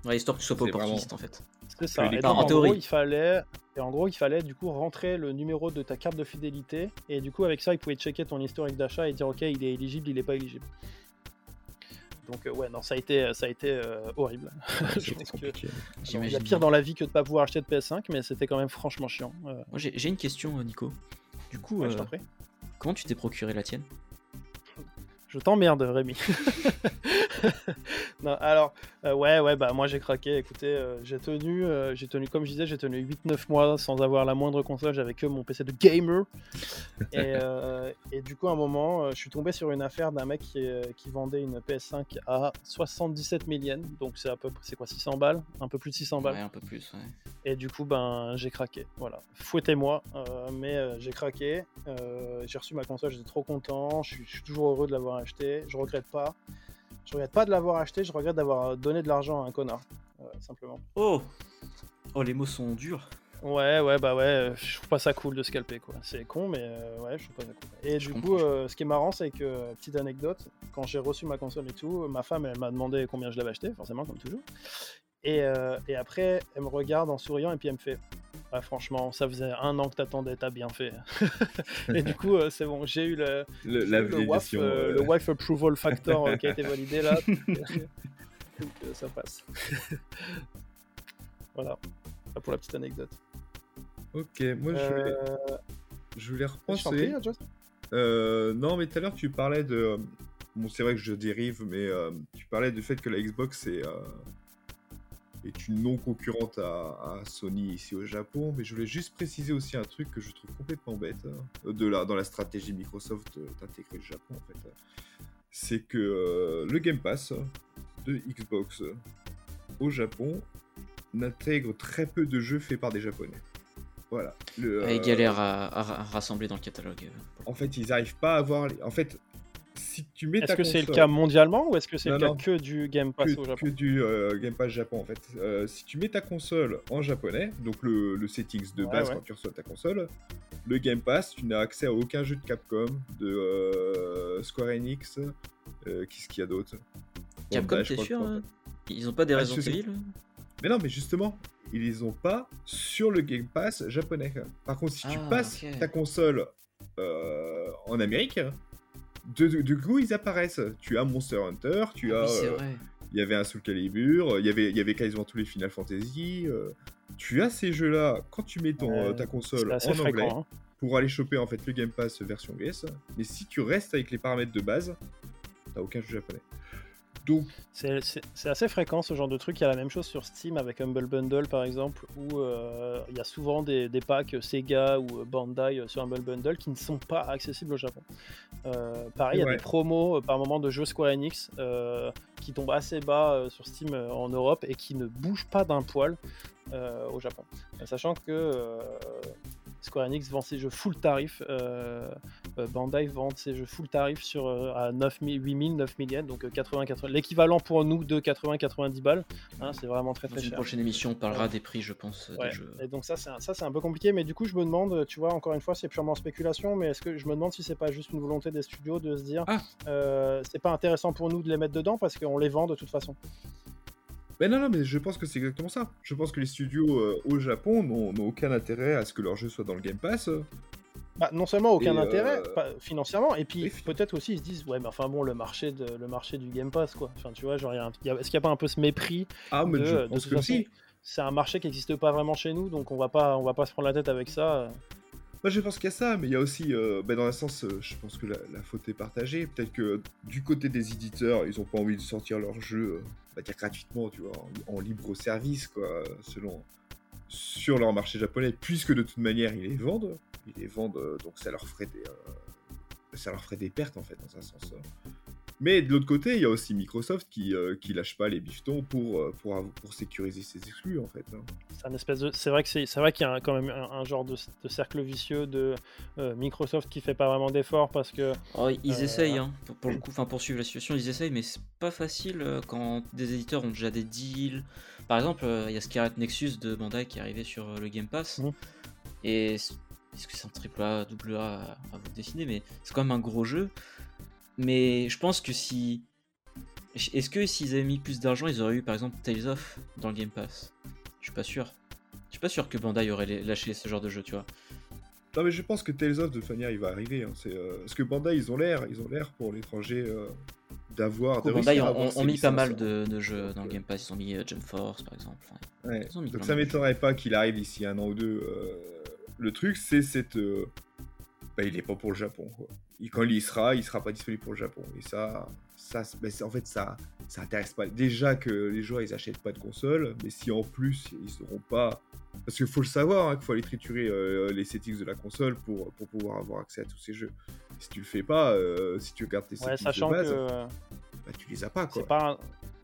Ouais, histoire que tu sois pas opportuniste en fait. C'est ça. Et donc, en en, théorie. gros, il fallait, et en gros, il fallait du coup rentrer le numéro de ta carte de fidélité, et du coup, avec ça, il pouvait checker ton historique d'achat et dire ok, il est éligible, il est pas éligible. Donc euh, ouais, non, ça a été, ça a été euh, horrible. Je pense que-. Il y a pire dans la vie que de pas pouvoir acheter de PS5, mais c'était quand même franchement chiant. Euh, Moi j'ai une question, Nico. Du coup, ouais, je t'en prie. comment tu t'es procuré la tienne? Je t'emmerde, Rémi. non, alors, euh, ouais, ouais, bah moi j'ai craqué. Écoutez, euh, j'ai tenu, euh, j'ai tenu, comme je disais, j'ai tenu 8-9 mois sans avoir la moindre console. J'avais que mon PC de gamer. et, et du coup, à un moment, je suis tombé sur une affaire d'un mec qui, qui vendait une PS5 à 77 000 yens. Donc c'est à peu près, c'est quoi, 600 balles? Un peu plus de 600 balles. Ouais, un peu plus. Ouais. Et du coup, ben, j'ai craqué. Voilà. Fouettez-moi. mais j'ai craqué. J'ai reçu ma console, j'étais trop content. Je suis toujours heureux de l'avoir acheté. Je regrette pas. Je regrette pas de l'avoir acheté. Je regrette d'avoir donné de l'argent à un connard. euh, simplement. Oh Oh, les mots sont durs. Ouais, ouais, bah ouais. euh, Je trouve pas ça cool de scalper, quoi. C'est con, mais euh, ouais, je trouve pas ça cool. Et Je du coup, euh, ce qui est marrant, c'est que, petite anecdote, quand j'ai reçu ma console et tout, ma femme, elle m'a demandé combien je l'avais acheté, forcément, comme toujours. Et, euh, et après, elle me regarde en souriant et puis elle me fait Ouais, franchement, ça faisait un an que t'attendais, t'as bien fait. et du coup, euh, c'est bon, j'ai eu le, Le, la le, WAF, euh, le WAF Approval Factor qui a été validé là. Donc, ça passe. voilà, pour la petite anecdote. Ok, moi je voulais, je voulais prie, repenser. Joss. Euh, non, mais tout à l'heure tu parlais de. Bon, c'est vrai que je dérive, mais tu parlais du fait que la Xbox est, est une non-concurrente à, à Sony ici au Japon. Mais je voulais juste préciser aussi un truc que je trouve complètement bête hein, de la, dans la stratégie Microsoft euh, d'intégrer le Japon en fait. C'est que euh, le Game Pass de Xbox euh, au Japon n'intègre très peu de jeux faits par des Japonais. Voilà. Le, Ouais, Ils euh, galèrent à, à- à rassembler dans le catalogue. euh. en fait, ils n'arrivent pas à avoir. Les... En fait, si tu mets Est-ce que c'est le console- cas mondialement ou est-ce que c'est le Non, cas non. que du Game Pass que, au que Japon du euh, Game Pass Japon en fait. Euh, si tu mets ta console en japonais, donc le, le settings de Ouais, base ouais. quand tu reçois ta console, le Game Pass, tu n'as accès à aucun jeu de Capcom, de euh, Square Enix, euh, qu'est-ce qu'il y a d'autre? Capcom, t'es sûr que- hein? Ils ont pas des Ah. Evil euh Mais non, mais justement, ils les ont pas sur le Game Pass japonais. Par contre, si tu Ah, passes ta console euh, en Amérique, de, de, de coup, ils apparaissent. Tu as Monster Hunter, tu Ah as. oui, c'est euh, vrai. Il y avait un Soul Calibur, il y avait, il y avait quasiment tous les Final Fantasy. euh, tu as ces jeux-là quand tu mets ton, euh, ta console en anglais hein. pour aller choper en fait le Game Pass version US. Mais si tu restes avec les paramètres de base, t'as aucun jeu japonais. Donc, C'est assez fréquent ce genre de truc. Il y a la même chose sur Steam avec Humble Bundle par exemple, où euh, il y a souvent des, des packs Sega ou Bandai sur Humble Bundle qui ne sont pas accessibles au Japon. Euh, pareil, il y a des promos euh, par moment de jeux Square Enix euh, qui tombent assez bas sur Steam en Europe et qui ne bougent pas d'un poil au Japon. Sachant que Square Enix vend ses jeux full tarif, euh, euh, Bandai vend ses jeux full tarif sur, euh, à 9000, 8000, 9000 yens, donc euh, 80, 80 l'équivalent pour nous de 80-90 balles. hein, c'est vraiment très Dans très une cher. prochaine émission, on parlera des prix, je pense, Ouais. des jeux. Et donc ça c'est un, ça c'est un peu compliqué, mais du coup je me demande, tu vois, encore une fois c'est purement spéculation, mais est-ce que je me demande si c'est pas juste une volonté des studios de se dire, Ah. euh, c'est pas intéressant pour nous de les mettre dedans parce qu'on les vend de toute façon. Mais non, non, mais je pense que c'est exactement ça. Je pense que les studios euh, au Japon n'ont aucun intérêt à ce que leur jeu soit dans le Game Pass. Bah, non seulement aucun Et, intérêt euh, pas- financièrement, et puis oui. peut-être aussi ils se disent ouais mais enfin bon le marché de le marché du Game Pass quoi. Enfin tu vois genre est-ce qu'il n'y a pas un peu ce mépris Ah, mais de, je pense que façon, si. c'est un marché qui n'existe pas vraiment chez nous, donc on va pas, on va pas se prendre la tête avec ça. Moi, je pense qu'il y a ça, mais il y a aussi, euh, bah, dans un sens, euh, je pense que la, faute est partagée. Peut-être que euh, du côté des éditeurs, ils ont pas envie de sortir leur jeu, dire gratuitement, tu vois, en, en libre service, quoi, selon sur leur marché japonais, puisque de toute manière ils les vendent, ils les vendent, donc ça leur ferait des, ça leur ferait des pertes en fait, dans un sens. Mais de l'autre côté, il y a aussi Microsoft qui, euh, qui lâche pas les bifetons pour, euh, pour, pour sécuriser ses exclus en fait. hein. C'est un espèce de, c'est vrai que c'est, c'est vrai qu'il y a un- quand même un, un genre de, de cercle vicieux de euh, Microsoft qui fait pas vraiment d'efforts parce que Oh, ils Euh, essayent, hein, pour, pour le coup, enfin poursuivre la situation, ils essayent, mais c'est pas facile euh, quand des éditeurs ont déjà des deals. Par exemple, euh, il y a Scarlet Nexus de Bandai qui est arrivé sur le Game Pass. Et est-ce que c'est un triple A, double A à, vous décider, mais c'est quand même un gros jeu. Mais je pense que si. Est-ce que s'ils avaient mis plus d'argent, ils auraient eu par exemple Tales of dans le Game Pass? Je suis pas sûr. Je suis pas sûr que Bandai aurait lâché ce genre de jeu, tu vois. Non mais je pense que Tales of de toute manière il va arriver. hein. C'est, euh, Parce que Bandai ils ont l'air, ils ont l'air pour l'étranger euh, d'avoir. Bandai ont, mis pas mal de, de jeux Donc, dans le euh, Game Pass. Ils ont mis euh, Jump Force par exemple. Enfin. Ouais. Donc ça m'étonnerait pas qu'il arrive d'ici un an ou deux. Le truc c'est cette. Bah, il est pas pour le Japon. Quoi. Il- Quand il y sera, il sera pas disponible pour le Japon. Et ça, ça, c'est- en fait ça, ça intéresse pas. Déjà que les joueurs ils achètent pas de console, mais si en plus ils seront pas parce qu'il faut le savoir, il faut aller triturer euh, les settings de la console pour, pour pouvoir avoir accès à tous ces jeux. Si tu le fais pas, euh, si tu gardes tes ouais, settings de base, que bah, tu les as pas. Quoi. c'est pas, un-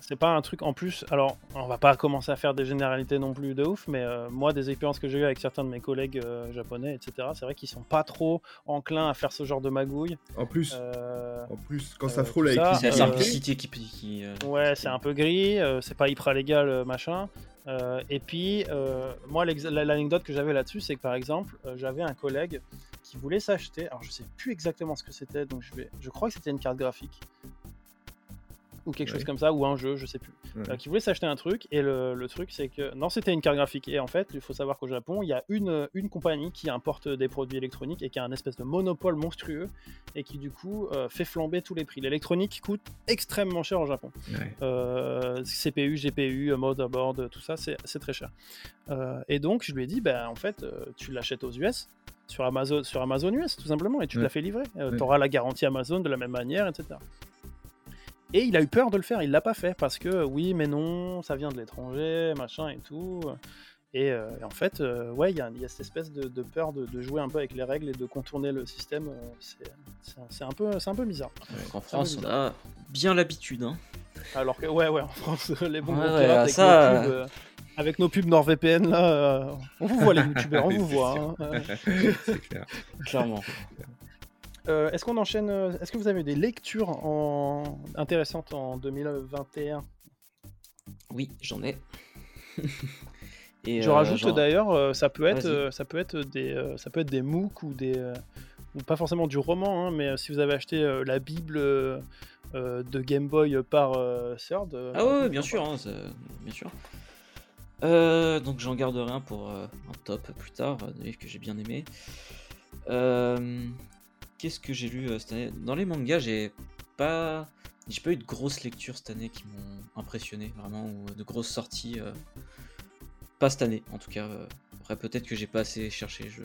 c'est pas un truc en plus. Alors on va pas commencer à faire des généralités non plus de ouf, mais euh, moi des expériences que j'ai eues avec certains de mes collègues euh, japonais, etc. C'est vrai qu'ils sont pas trop enclins à faire ce genre de magouille. En plus, Euh, en plus quand euh, ça frôle avec ça, c'est la euh, simplicité qui. qui euh, Ouais, c'est un peu gris, euh, c'est pas hyper légal, euh, machin. Euh, et puis, euh, moi, l'anecdote que j'avais là-dessus, c'est que par exemple, euh, j'avais un collègue qui voulait s'acheter, alors je sais plus exactement ce que c'était, donc je vais, je crois que c'était une carte graphique ou quelque chose comme ça, ou un jeu, je sais plus, euh, qui voulait s'acheter un truc. Et le, le truc, c'est que non, c'était une carte graphique. Et en fait, il faut savoir qu'au Japon, il y a une, une compagnie qui importe des produits électroniques et qui a un espèce de monopole monstrueux et qui du coup euh, fait flamber tous les prix. L'électronique coûte extrêmement cher au Japon. Euh, CPU, GPU, euh, motherboard, tout ça, c'est très cher. Euh, et donc, je lui ai dit, ben, en fait, euh, tu l'achètes aux US, sur Amazon, sur Amazon US, tout simplement, et tu te Ouais. la fais livrer. Ouais. Tu auras la garantie Amazon de la même manière, etc. Et il a eu peur de le faire, il l'a pas fait, parce que oui, mais non, ça vient de l'étranger, machin et tout. Et, euh, et en fait, euh, ouais, il y, a- il y a cette espèce de, de peur de, de jouer un peu avec les règles et de contourner le système. euh, c'est- un- peu- c'est un peu bizarre. peu France, on a bien l'habitude. Hein. Alors que, ouais, ouais, en France, les bons Ouais, avec, ça, nos pubs, euh, avec nos pubs NordVPN, là, euh, on vous voit les youtubeurs, on vous voit. hein. c'est clair. Clairement. Euh, Est-ce qu'on enchaîne euh, Est-ce que vous avez des lectures en... intéressantes en 2021 Oui, j'en ai. Et, Je euh, rajoute genre- d'ailleurs, euh, ça peut être, Vas-y. euh, ça peut être des, euh, ça peut être des MOOC ou des, euh, ou pas forcément du roman, hein, mais euh, si vous avez acheté euh, la Bible euh, euh, de Game Boy par euh, Third. euh, Ah ouais, pourquoi bien sûr, hein, bien sûr. Euh, donc j'en garderai un pour euh, un top plus tard, euh, des livres que j'ai bien aimé. Euh, Qu'est-ce que j'ai lu euh, cette année? Dans les mangas, j'ai pas, j'ai pas eu de grosses lectures cette année qui m'ont impressionné vraiment ou de grosses sorties. euh, Pas cette année, en tout cas. euh, Après peut-être que j'ai pas assez cherché. Je,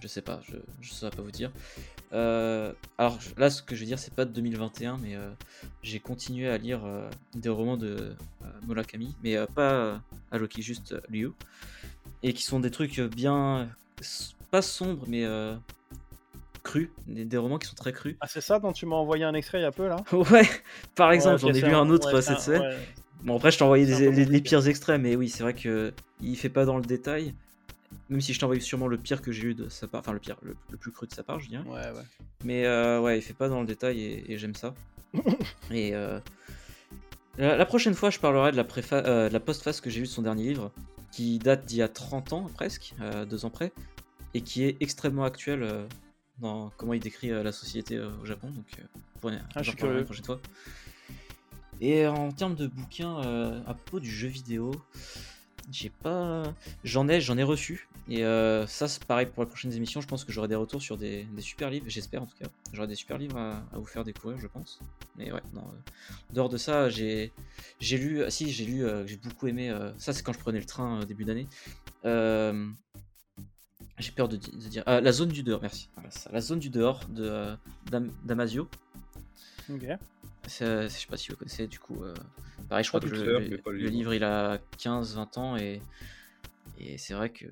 je sais pas, je ne saurais pas vous dire. Euh, alors là, ce que je veux dire, c'est pas de 2021, mais euh, j'ai continué à lire euh, des romans de Murakami, mais pas Aloki, juste Liu, et qui sont des trucs bien, pas sombres, mais crus, des, romans qui sont très crus. Ah, c'est ça dont tu m'as envoyé un extrait il y a peu là? Ouais, par exemple, j'en ai lu un autre cette semaine. Bon, après, je t'ai envoyé les, pires extraits, mais oui, c'est vrai que il fait pas dans le détail. Même si je t'envoie sûrement le pire que j'ai eu de sa part, enfin le pire, le, plus cru de sa part, je dirais. Ouais, ouais. Mais euh, ouais, il fait pas dans le détail et, j'aime ça. et euh, la, prochaine fois, je parlerai de la, euh, la postface que j'ai eue de son dernier livre, qui date d'il y a 30 ans presque, deux ans près, et qui est extrêmement actuel dans comment il décrit la société au Japon. Donc, pour ah, je suis la prochaine fois. Et en termes de bouquins à propos du jeu vidéo, j'ai pas. J'en ai, j'en ai reçu. Et euh, ça, c'est pareil pour les prochaines émissions. Je pense que j'aurai des retours sur des, super livres. J'espère en tout cas. J'aurai des super livres à, vous faire découvrir, je pense. Mais ouais, non. Euh, dehors de ça, j'ai, j'ai lu. Ah, si, j'ai lu. Euh, j'ai beaucoup aimé. ça, c'est quand je prenais le train début d'année. J'ai peur de, dire. la zone du dehors, merci. la zone du dehors de Damasio. Ok. Je sais pas si vous connaissez, du coup. Euh, pareil, je crois que le, livre il a 15-20 ans et, et c'est vrai que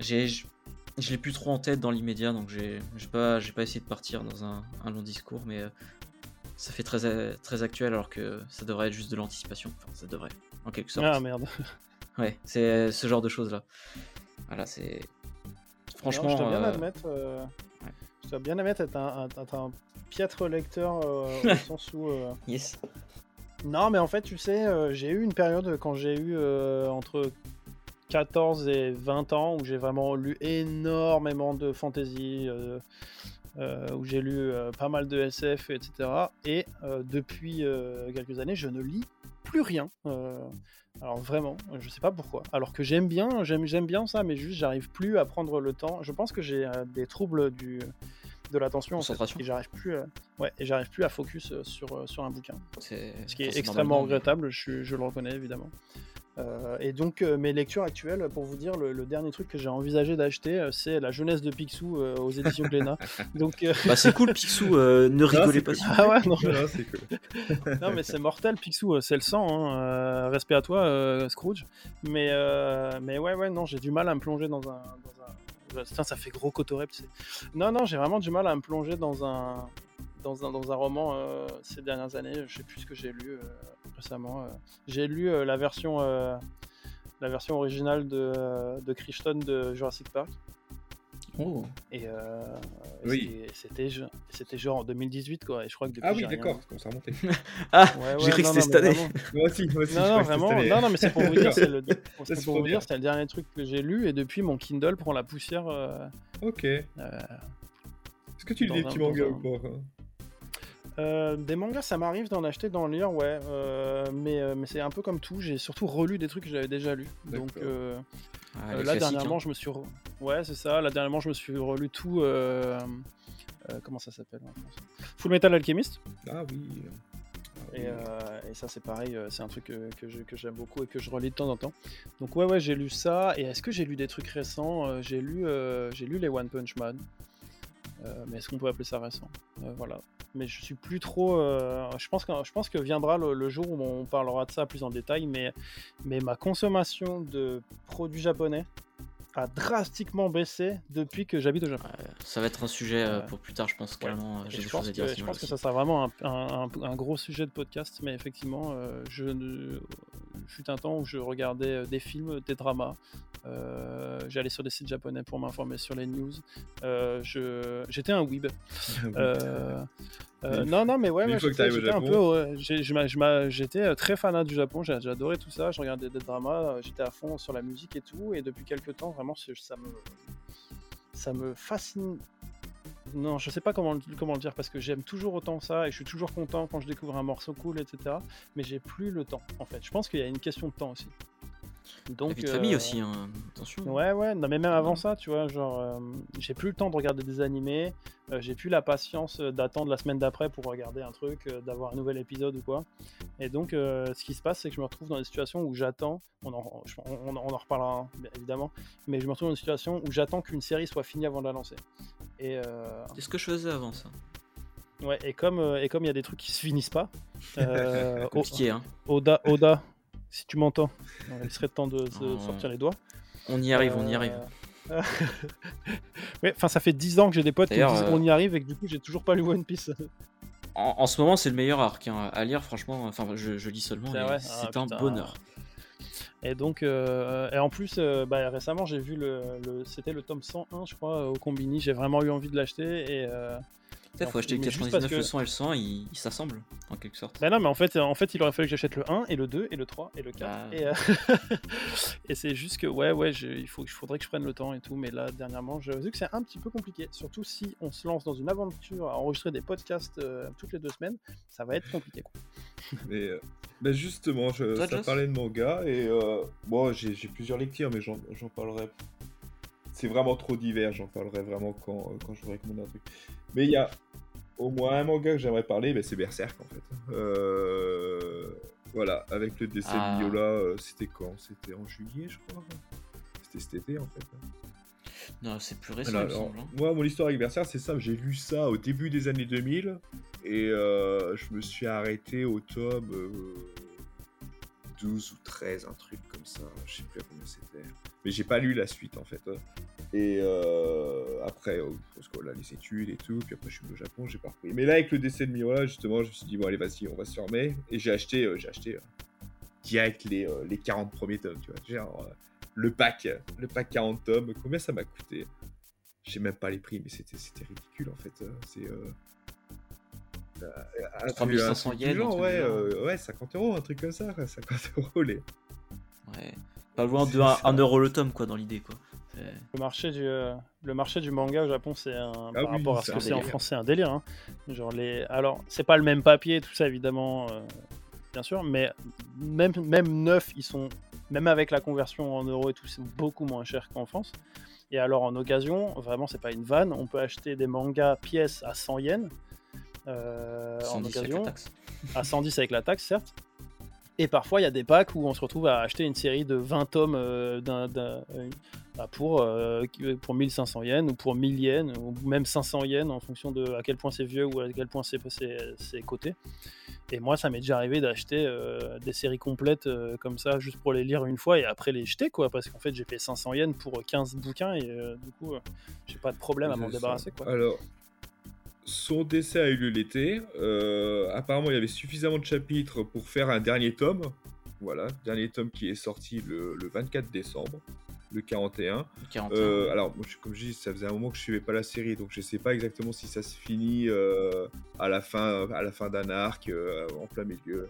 j'ai, je, l'ai plus trop en tête dans l'immédiat donc j'ai, pas, pas essayé de partir dans un, long discours, mais euh, ça fait très, très actuel alors que ça devrait être juste de l'anticipation. Enfin, ça devrait, en quelque sorte. Ah merde. Ouais, c'est ce genre de choses là. Voilà, c'est. Franchement. je dois bien euh, admettre. Je dois bien admettre être un, un piètre lecteur euh, au sens où. Euh, yes. Non, mais en fait, tu sais, euh, j'ai eu une période quand j'ai eu entre 14 et 20 ans où j'ai vraiment lu énormément de fantasy, où j'ai lu pas mal de SF, etc. Et depuis quelques années, je ne lis plus rien. Alors vraiment, je sais pas pourquoi. Alors que j'aime bien, j'aime, j'aime bien ça, mais juste j'arrive plus à prendre le temps. Je pense que j'ai des troubles du de l'attention concentration. Et j'arrive plus à, ouais et j'arrive plus à focus euh, sur euh, sur un bouquin. Ce qui est extrêmement regrettable je, je, le reconnais évidemment euh, et donc mes lectures actuelles pour vous dire le, dernier truc que j'ai envisagé d'acheter c'est la jeunesse de Picsou aux éditions Glénat donc bah, c'est cool Picsou ne rigolez pas ah ouais non, non mais c'est mortel Picsou c'est le sang hein, respect à toi Scrooge mais mais ouais ouais non j'ai du mal à me plonger dans un, dans un ça fait gros cotorep. Non, non, j'ai vraiment du mal à me plonger dans un, dans un, dans un roman euh, ces dernières années. Je sais plus ce que j'ai lu euh, récemment. Euh. J'ai lu la version la version originale de, de Crichton de Jurassic Park. Oh. Et, c'était c'était genre en 2018 quoi. Et je crois que depuis ah oui d'accord, ça remonté. ah, j'ai cru que c'était cette année. Moi aussi, moi aussi. Non, non vraiment. Non, non, mais c'est pour vous dire, c'est le, pour vous dire, c'était le dernier truc que j'ai lu et depuis mon Kindle prend la poussière. Euh, ok. Euh, Est-ce que tu lis des petits mangas ou pas euh, des mangas, ça m'arrive d'en acheter, d'en lire, ouais. Euh, mais euh, mais c'est un peu comme tout. J'ai surtout relu des trucs que j'avais déjà lus. Donc ah, là, dernièrement, hein. je me suis. Ouais, c'est ça. Là, dernièrement, je me suis relu tout. comment ça s'appelle Full Metal Alchemist. Ah oui. Ah et, ça, c'est pareil. C'est un truc que, que j'aime beaucoup et que je relis de temps en temps. Donc, ouais, ouais, j'ai lu ça. Et est-ce que j'ai lu des trucs récents? J'ai lu, j'ai lu les One Punch Man. Mais est-ce qu'on peut appeler ça récent Voilà mais je suis plus trop. Euh, je, pense que, je pense que viendra le, jour où on parlera de ça plus en détail, mais, mais ma consommation de produits japonais a drastiquement baissé depuis que j'habite au Japon. ça va être un sujet euh, pour plus tard, je pense carrément. J'ai je pense, que, je pense que ça sera vraiment un, un, gros sujet de podcast, mais effectivement, euh, je ne fut un temps où je regardais des films, des dramas. J'allais sur des sites japonais pour m'informer sur les news. J'étais un weeb. Euh, non, non, mais ouais, j'étais un peu. j'étais euh, très fanat du Japon, j'adorais tout ça, je regardais des dramas, euh, j'étais à fond sur la musique et tout, et depuis quelques temps, vraiment, ça me, ça me fascine. Non, je sais pas comment, le dire parce que j'aime toujours autant ça et je suis toujours content quand je découvre un morceau cool, etc. Mais j'ai plus le temps en fait. Je pense qu'il y a une question de temps aussi. Donc, La vie de famille euh, aussi, hein. attention. Ouais, ouais, non, mais même avant ça, tu vois, genre, euh, j'ai plus le temps de regarder des animés, euh, j'ai plus la patience d'attendre la semaine d'après pour regarder un truc, euh, d'avoir un nouvel épisode ou quoi. Et donc, euh, ce qui se passe, c'est que je me retrouve dans des situations où j'attends, on en, on, on en reparlera hein, bien évidemment, mais je me retrouve dans une situation où j'attends qu'une série soit finie avant de la lancer. Et, euh, C'est ce que je faisais avant ça. ouais, et comme euh, et comme il y a des trucs qui se finissent pas, euh, hein. Oda, Oda, si tu m'entends, il serait temps de Oh. sortir les doigts. On y arrive, on y arrive. Euh, ouais, enfin, ça fait 10 ans que j'ai des potes qui me disent euh, on y arrive et que du coup, j'ai toujours pas lu One Piece. En, en ce moment, c'est le meilleur arc hein, à lire, franchement. Enfin, je, je lis seulement, C'est mais vrai c'est Ah, un putain. bonheur. Et donc, euh, et en plus, euh, bah, récemment, j'ai vu le, le- c'était le tome 101, je crois, au Combini. J'ai vraiment eu envie de l'acheter et. euh, Il faut acheter le mais juste 99, parce que- le 100 et le 100, ils s'assemblent, en quelque sorte. Bah non, mais en fait, en fait, il aurait fallu que j'achète le 1 et le 2 et le 3 et le 4. Ah. Et, euh, et c'est juste que, ouais, ouais, je- il, faut, il faudrait que je prenne le temps et tout. Mais là, dernièrement, j'ai vu que c'est un petit peu compliqué. Surtout si on se lance dans une aventure à enregistrer des podcasts euh, toutes les deux semaines, ça va être compliqué. Quoi. Mais euh, bah, justement, je, Toi, ça Joss parlait de manga et euh, moi j'ai j'ai plusieurs lectures, mais j'en j'en parlerai. C'est vraiment trop divers, j'en parlerai vraiment quand, euh, quand je vous recommande un truc. Mais il y a au moins un manga que j'aimerais parler, bah, c'est Berserk en fait. Euh, voilà, avec le décès Ah. de Viola, euh, c'était quand? C'était en juillet, je crois. C'était cet été en fait. Non, c'est plus récent, Alors, il me alors, semble. hein. moi, mon histoire avec Berserk, c'est ça. J'ai lu ça au début des années 2000 et euh, je me suis arrêté au tome euh, 12 ou 13, un truc comme ça. Je sais plus à combien c'était. Mais j'ai pas lu la suite en fait. Et euh, après, euh, parce que voilà, les études et tout. Puis après, je suis venu au Japon, j'ai pas repris. Mais là, avec le décès de Miura, justement, je me suis dit, bon, allez, vas-y, on va se fermer. Et j'ai acheté, euh, j'ai acheté euh, direct les, les 40 premiers tomes, tu vois. Genre, le pack, le pack 40 tomes. Combien ça m'a coûté? Je sais même pas les prix, mais c'était ridicule en fait. euh, C'est. Euh... euh, un truc- 3500 un truc du yens, genre, ouais, euh, ouais, 50 euros, un truc comme ça, quoi, 50 euros les. Ouais. Pas loin de C'est 1 ça. euro le tome, quoi, dans l'idée, quoi. Le marché du, euh, le marché du manga au Japon, c'est un, par Ah oui, rapport à ce que c'est en délire. France, c'est un délire. hein. Genre les, alors c'est pas le même papier, tout ça évidemment, euh, bien sûr, mais même même neuf, ils sont même avec la conversion en euros et tout, c'est beaucoup moins cher qu'en France. Et alors en occasion, vraiment c'est pas une vanne, on peut acheter des mangas pièces à 100 yens. Euh, en 110 avec la occasion, taxe. à 110 avec la taxe, certes. Et parfois, il y a des packs où on se retrouve à acheter une série de 20 tomes euh, d'un- d'un- euh, bah, pour, euh, pour 1500 yens ou pour 1000 yens ou même 500 yens en fonction de à quel point c'est vieux ou à quel point c'est c'est- c'est coté. Et moi, ça m'est déjà arrivé d'acheter euh, des séries complètes euh, comme ça juste pour les lire une fois et après les jeter, quoi. Parce qu'en fait, j'ai payé 500 yens pour 15 bouquins et euh, du coup, euh, j'ai pas de problème à m'en débarrasser, quoi. Alors, son décès a eu lieu l'été. Euh, apparemment, il y avait suffisamment de chapitres pour faire un dernier tome. Voilà, dernier tome qui est sorti le, le 24 décembre, le 41. 41. Euh, alors, moi, je- comme je dis, ça faisait un moment que je suivais pas la série, donc je sais pas exactement si ça se finit euh, à la fin, à la fin d'un arc, en plein milieu.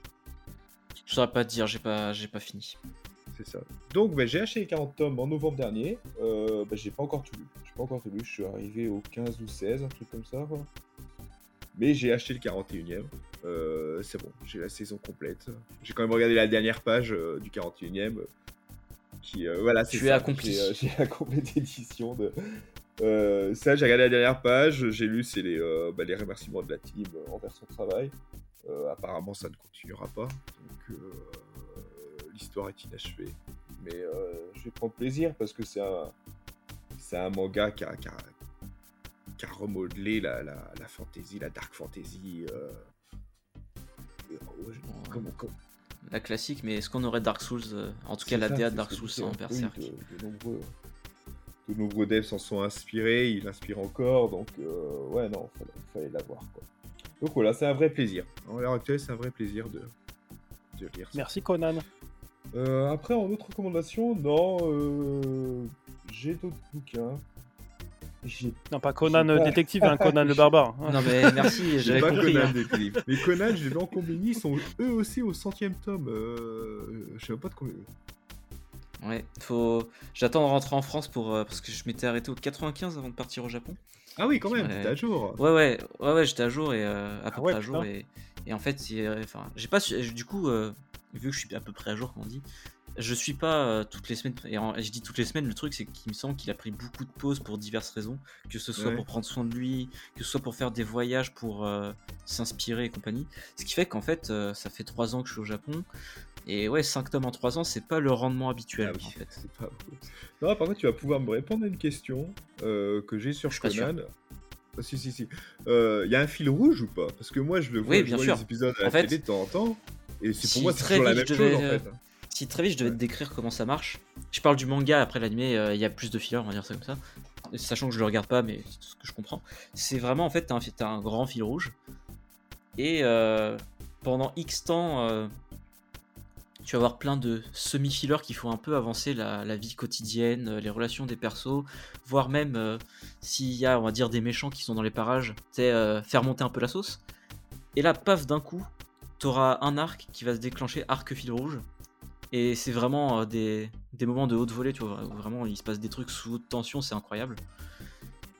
Je saurais pas te dire, j'ai pas, j'ai pas fini. C'est ça. Donc, bah, j'ai acheté les 40 tomes en novembre dernier. Bah, j'ai pas encore tout lu. J'ai pas encore tout lu. Je suis arrivé au 15 ou 16, un truc comme ça. quoi. Mais j'ai acheté le 41e. Euh, c'est bon, j'ai la saison complète. J'ai quand même regardé la dernière page euh, du 41e. euh, Qui, euh, voilà, Tu es accompli. J'ai, euh, J'ai la complète édition de. Ça, j'ai regardé la dernière page. J'ai lu, c'est les, bah, les remerciements de la team envers son travail. Apparemment, ça ne continuera pas. Donc, l'histoire est inachevée. Mais je vais prendre plaisir parce que c'est un, c'est un manga qui a, qui a- qui a remodelé la, la, la fantasy, la dark fantasy. euh, euh, ouais, je- comment- comment- La classique, mais est-ce qu'on aurait Dark Souls, euh, en tout cas la DA Dark Souls disais. Berserk Oui, de, de nombreux, de nombreux devs s'en sont inspirés, il inspire encore, donc euh, ouais, non, fallait, fallait l'avoir. Quoi. Donc voilà, c'est un vrai plaisir. En l'heure actuelle, c'est un vrai plaisir de, de lire ça. Merci Conan. Euh, après, en autre recommandation, non, euh, j'ai d'autres bouquins. J'ai Non, pas Conan J'ai euh, pas- détective, hein, Conan le barbare. Non mais merci, j'ai j'avais pas compris. Conan hein. Détective. Mais Conan, je l'ai vu en combini, ils sont eux aussi au centième tome. Euh, je sais même pas de combien. Ouais, faut. J'attends de rentrer en France pour euh, parce que je m'étais arrêté au 95 avant de partir au Japon. Ah oui, quand même, t'es à jour. Ouais ouais ouais ouais j'étais à jour et euh, à peu Ah ouais, près à jour et, et en fait enfin j'ai pas su- du coup euh, vu que je suis à peu près à jour comme on dit je suis pas euh, toutes les semaines, et je dis toutes les semaines, le truc c'est qu'il me semble qu'il a pris beaucoup de pauses pour diverses raisons, que ce soit pour prendre soin de lui, que ce soit pour faire des voyages, pour euh, s'inspirer et compagnie. Ce qui fait qu'en fait, euh, ça fait 3 ans que je suis au Japon, et ouais, 5 tomes en 3 ans, c'est pas le rendement habituel ah en fait. Non, par contre, tu vas pouvoir me répondre à une question que j'ai sur Conan. Ah, si, si, si. Il y a un fil rouge ou pas? Parce que moi, je le vois, oui, bien sûr. les épisodes à la télé de temps en temps. Et c'est pour moi, c'est toujours la même chose en fait. Si très vite je devais te décrire comment ça marche, je parle du manga, après l'animé, euh, il y a plus de fillers, on va dire ça comme ça. Sachant que je le regarde pas, mais c'est ce que je comprends. C'est vraiment en fait, t'as un, un, grand fil rouge. Et euh, pendant X temps, euh, tu vas avoir plein de semi-fillers qui font un peu avancer la, vie quotidienne, les relations des persos, voire même s'il y a, on va dire, des méchants qui sont dans les parages, faire monter un peu la sauce. Et là, paf, d'un coup, t'auras un arc qui va se déclencher, arc fil rouge, et c'est vraiment euh, des, moments de haute volée, tu vois, où vraiment il se passe des trucs sous haute tension, c'est incroyable.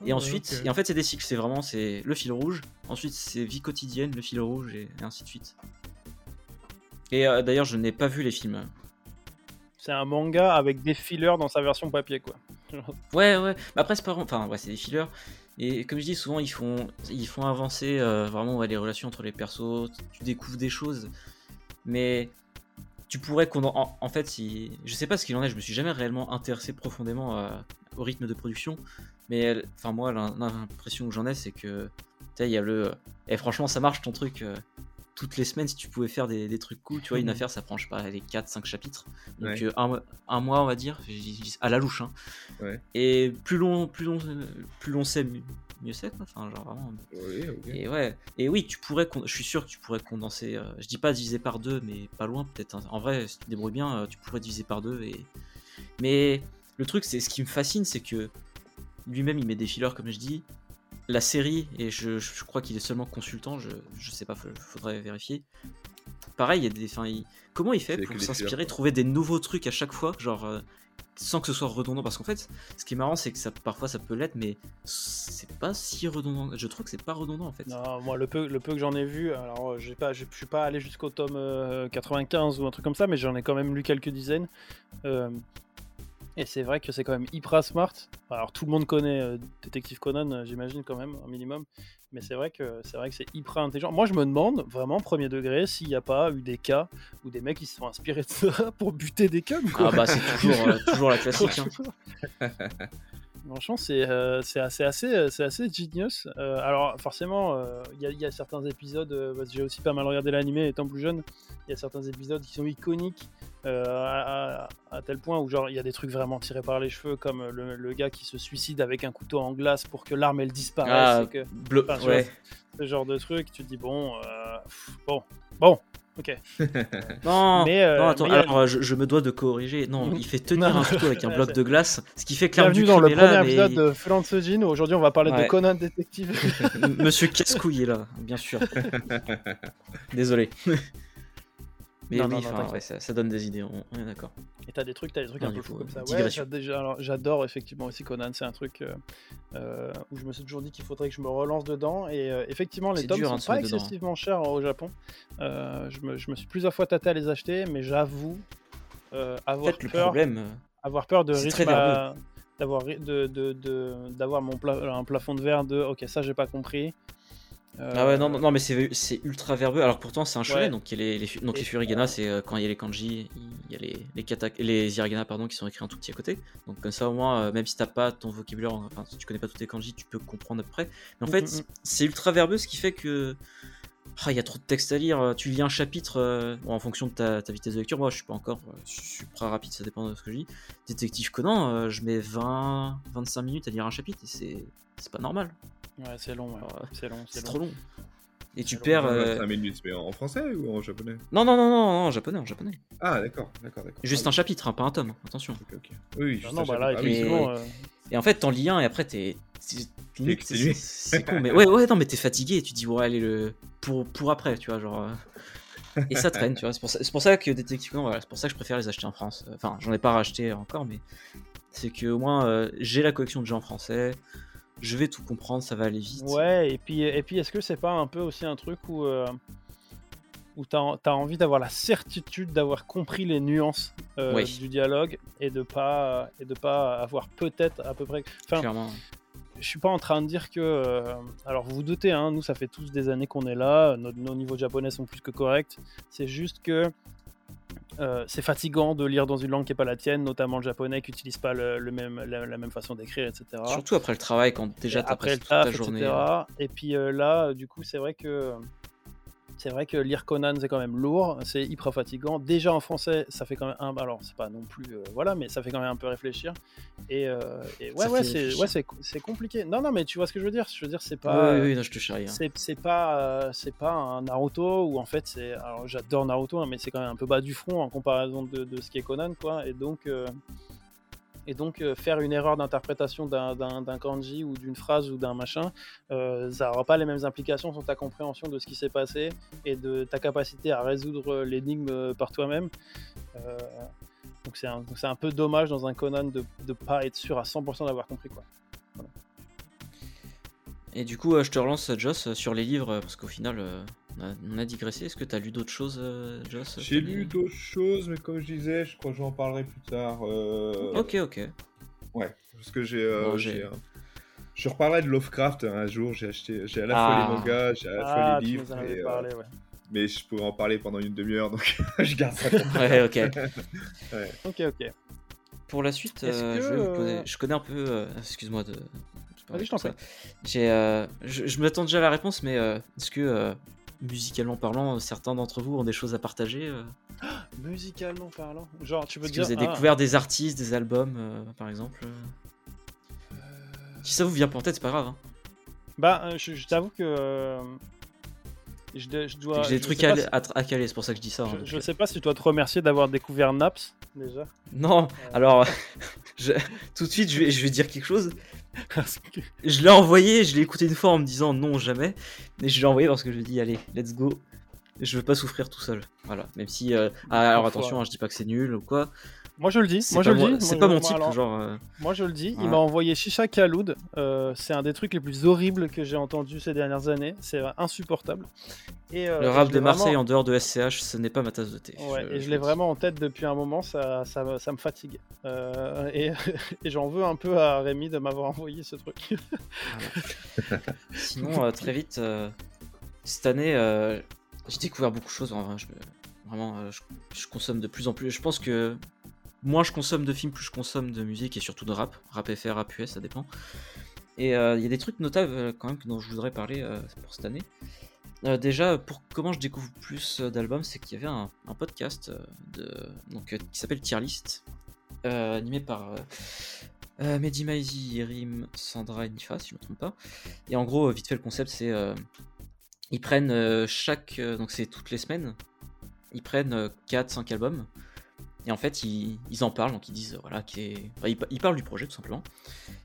Et ensuite, et en fait, c'est des cycles, c'est vraiment c'est le fil rouge, ensuite c'est vie quotidienne, le fil rouge, et, ainsi de suite. Et euh, d'ailleurs, je n'ai pas vu les films. C'est un manga avec des fillers dans sa version papier, quoi. ouais, ouais. Mais après, c'est pas Enfin, ouais, c'est des fillers. Et comme je dis, souvent, ils font, ils font avancer euh, vraiment les relations entre les persos. Tu découvres des choses. Mais tu pourrais qu'on en, fait si je sais pas ce qu'il en est je me suis jamais réellement intéressé profondément euh, au rythme de production mais enfin moi l'impression que j'en ai c'est que il y a le et eh, franchement ça marche ton truc euh, toutes les semaines si tu pouvais faire des, trucs cool tu vois une mhm. affaire ça prend je sais pas les 4 5 chapitres donc euh, un, mois on va dire à la louche hein. et plus long plus long plus long c'est mieux c'est. Enfin, genre vraiment. Et ouais. Et oui, tu pourrais. Je suis sûr que tu pourrais condenser. Euh, je dis pas diviser par deux, mais pas loin peut-être. Hein. En vrai, si tu te débrouilles bien, euh, tu pourrais diviser par deux. Et... Mais le truc, c'est ce qui me fascine, c'est que lui-même, il met des fillers, comme je dis. La série, et je, je crois qu'il est seulement consultant, je, je sais pas, faudrait vérifier. Pareil, il y a des. Comment il fait pour s'inspirer, trouver des nouveaux trucs à chaque fois? Genre, euh, sans que ce soit redondant parce qu'en fait ce qui est marrant c'est que ça parfois ça peut l'être mais c'est pas si redondant. Je trouve que c'est pas redondant en fait. Non moi le peu le peu que j'en ai vu alors euh, j'ai pas je suis pas allé jusqu'au tome 95 euh, ou un truc comme ça mais j'en ai quand même lu quelques dizaines. Euh, et c'est vrai que c'est quand même hyper smart. Alors tout le monde connaît euh, Détective Conan, euh, j'imagine quand même, un minimum. Mais c'est vrai que c'est vrai que c'est hyper intelligent. Moi je me demande vraiment premier degré s'il n'y a pas eu des cas où des mecs ils se sont inspirés de ça pour buter des cums. Ah bah c'est toujours, euh, toujours la classique. Hein. Franchement, c'est assez, assez, c'est assez genius. alors, forcément, il y, a certains épisodes, j'ai aussi pas mal regardé l'animé étant plus jeune, il y a certains épisodes qui sont iconiques à, tel point où, genre, il y a des trucs vraiment tirés par les cheveux, comme le, gars qui se suicide avec un couteau en glace pour que l'arme elle disparaisse. Ah, ce genre de truc, tu te dis, bon, bon, bon, Ok. non, mais, euh, non, attends, alors je, me dois de corriger. Non, il fait tenir un couteau avec un bloc de glace, ce qui fait que Bienvenue dans le premier épisode de Freelance Aujourd'hui, on va parler de Conan Détective. Monsieur Cascouille est là, bien sûr. Désolé. Mais oui, ça, donne des idées, on, est d'accord. Et t'as des trucs, t'as des trucs un peu fous comme ça. Ouais, j'adore effectivement aussi Conan, c'est un truc euh, euh, où je me suis toujours dit qu'il faudrait que je me relance dedans. Et euh, effectivement, les tomes sont hein, pas excessivement chers au Japon. je, me, je, me, suis plusieurs fois tâté à les acheter, mais j'avoue avoir peur. Le problème, avoir peur de d'avoir de, de, d'avoir mon un plafond de verre de ok ça j'ai pas compris ah ouais, non, non, mais c'est ultra verbeux. Alors pourtant, c'est un shonen, donc, y a les, donc les furigana, c'est euh, quand il y a les kanji, il y a les, les, les hiragana pardon, qui sont écrits un tout petit à côté. Donc comme ça, au moins, euh, même si t'as pas ton vocabulaire, enfin, si tu connais pas tous les kanji, tu peux comprendre à peu près. Mais en fait, mm, mm, mm. c'est ultra verbeux, ce qui fait que. Ah, il y a trop de texte à lire. Tu lis un chapitre euh, en fonction de ta, ta, vitesse de lecture. Moi, je suis pas encore. Suis très rapide, ça dépend de ce que je lis. Détective Conan, je mets 20, 25 minutes à lire un chapitre et c'est pas normal. Ouais, c'est long, c'est long, c'est trop long. Et tu perds. Euh... minutes, mais en français ou en japonais? Non, non, non, non, en japonais, en japonais. Ah, d'accord, d'accord, d'accord. Juste ah un chapitre, hein, pas un tome, attention. Ok, ok. Oui, juste non, bah là, ah, euh, et... en fait, t'en lis un et après, t'es. C'est con, mais ouais, ouais, non, mais t'es fatigué. Tu dis, ouais, allez, le. Pour, pour après, tu vois, genre. Euh, et ça traîne, tu vois. C'est pour, ça... pour, ça que Detective voilà, c'est pour ça que je préfère les acheter en France. Enfin, j'en ai pas racheté encore, mais c'est que au moins, euh, j'ai la collection de jeux en français je vais tout comprendre, ça va aller vite. Ouais, et puis, et puis est-ce que c'est pas un peu aussi un truc où. Euh, où tu as, envie d'avoir la certitude d'avoir compris les nuances euh, du dialogue et de pas et de pas avoir peut-être à peu près. Enfin, Clairement. Je suis pas en train de dire que. Euh, alors vous vous doutez, hein, nous ça fait tous des années qu'on est là, nos, nos niveaux japonais sont plus que corrects. C'est juste que euh, c'est fatigant de lire dans une langue qui n'est pas la tienne, notamment le japonais qui n'utilise pas le, même, la, même façon d'écrire, etc. Surtout après le travail, quand déjà tu as après toute ta journée. Euh. Et puis euh, là, du coup, c'est vrai que c'est vrai que lire Conan, c'est quand même lourd, c'est hyper fatigant. Déjà en français, ça fait quand même un. Alors, c'est pas non plus. Euh, voilà, mais ça fait quand même un peu réfléchir. Et, euh, ouais, ouais, c'est, ouais, c'est, compliqué. Non, non, mais tu vois ce que je veux dire. Je veux dire, c'est pas. Oui, oui, non, je te charrie. Hein. C'est, pas, euh, c'est pas un Naruto où en fait, c'est. Alors, j'adore Naruto, hein, mais c'est quand même un peu bas du front en comparaison de, de ce qui est Conan, quoi. Et donc. Et donc, euh, faire une erreur d'interprétation d'un kanji ou d'une phrase ou d'un machin, euh, ça n'aura pas les mêmes implications sur ta compréhension de ce qui s'est passé et de ta capacité à résoudre l'énigme par toi-même. Euh, donc, c'est un, un, peu dommage dans un Conan de ne pas être sûr à 100% d'avoir compris. quoi. Et du coup, je te relance, Joss, sur les livres, parce qu'au final, on a, digressé. Est-ce que tu as lu d'autres choses, euh, Joss J'ai lu d'autres choses, mais comme je disais, je crois que j'en parlerai plus tard. Euh, ok, ok. Ouais, parce que j'ai. Euh, je reparlerai de Lovecraft un jour. J'ai acheté, j'ai à la fois les ah. mangas, j'ai à la fois ah, les livres. Et, parlé, ouais. Mais je pourrais en parler pendant une demi-heure, donc je garde ça. ouais, ok. ouais. Ok, ok. Pour la suite, je vais vous poser. Je connais un peu. Excuse-moi de. Vas-y, je t'en prie. je, je m'attends déjà à la réponse, mais est-ce que musicalement parlant, certains d'entre vous ont des choses à partager euh Musicalement parlant Genre, tu veux dire. Que vous avez découvert des artistes, des albums, euh, par exemple euh Si ça vous vient pas en tête, c'est pas grave. Hein. Bah, je, t'avoue que. Je, dois. J'ai des trucs à, à, caler, c'est pour ça que je dis ça. Hein, je, sais pas si je dois te remercier d'avoir découvert Naps, déjà. Non, alors. tout de suite, je vais, je vais dire quelque chose. je l'ai envoyé, je l'ai écouté une fois en me disant non, jamais. Mais je l'ai envoyé parce que je lui ai dit, allez, let's go. Je veux pas souffrir tout seul. Voilà. Même si. Euh, ah, alors attention, hein, je dis pas que c'est nul ou quoi. Moi je le dis, moi je le dis. C'est pas mon type, genre. Euh, moi je le dis, il m'a envoyé Shisha Kaloud. Euh, c'est un des trucs les plus horribles que j'ai entendu ces dernières années. C'est insupportable. Et, le rap de Marseille en dehors de SCH, ce n'est pas ma tasse de thé. Et je l'ai vraiment en tête depuis un moment, ça, ça, me fatigue. et, j'en veux un peu à Rémi de m'avoir envoyé ce truc. Sinon, très vite, cette année, j'ai découvert beaucoup de choses. Je, vraiment, euh, je, consomme de plus en plus. Je pense que moins je consomme de films, plus je consomme de musique et surtout de rap. Rap FR, rap US, ça dépend. Et euh, il y a des trucs notables euh, quand même dont je voudrais parler pour cette année. déjà, pour comment je découvre plus d'albums, c'est qu'il y avait un, podcast de, donc, qui s'appelle Tier List, animé par Mehdi Maizi, Rim, Sandra et Nifa, si je ne me trompe pas. Et en gros, vite fait, le concept, c'est ils prennent euh, chaque. Euh, donc c'est toutes les semaines. Ils prennent 4-5 euh, albums. Et en fait, ils, en parlent, donc ils disent, voilà, qui ils, parlent du projet tout simplement.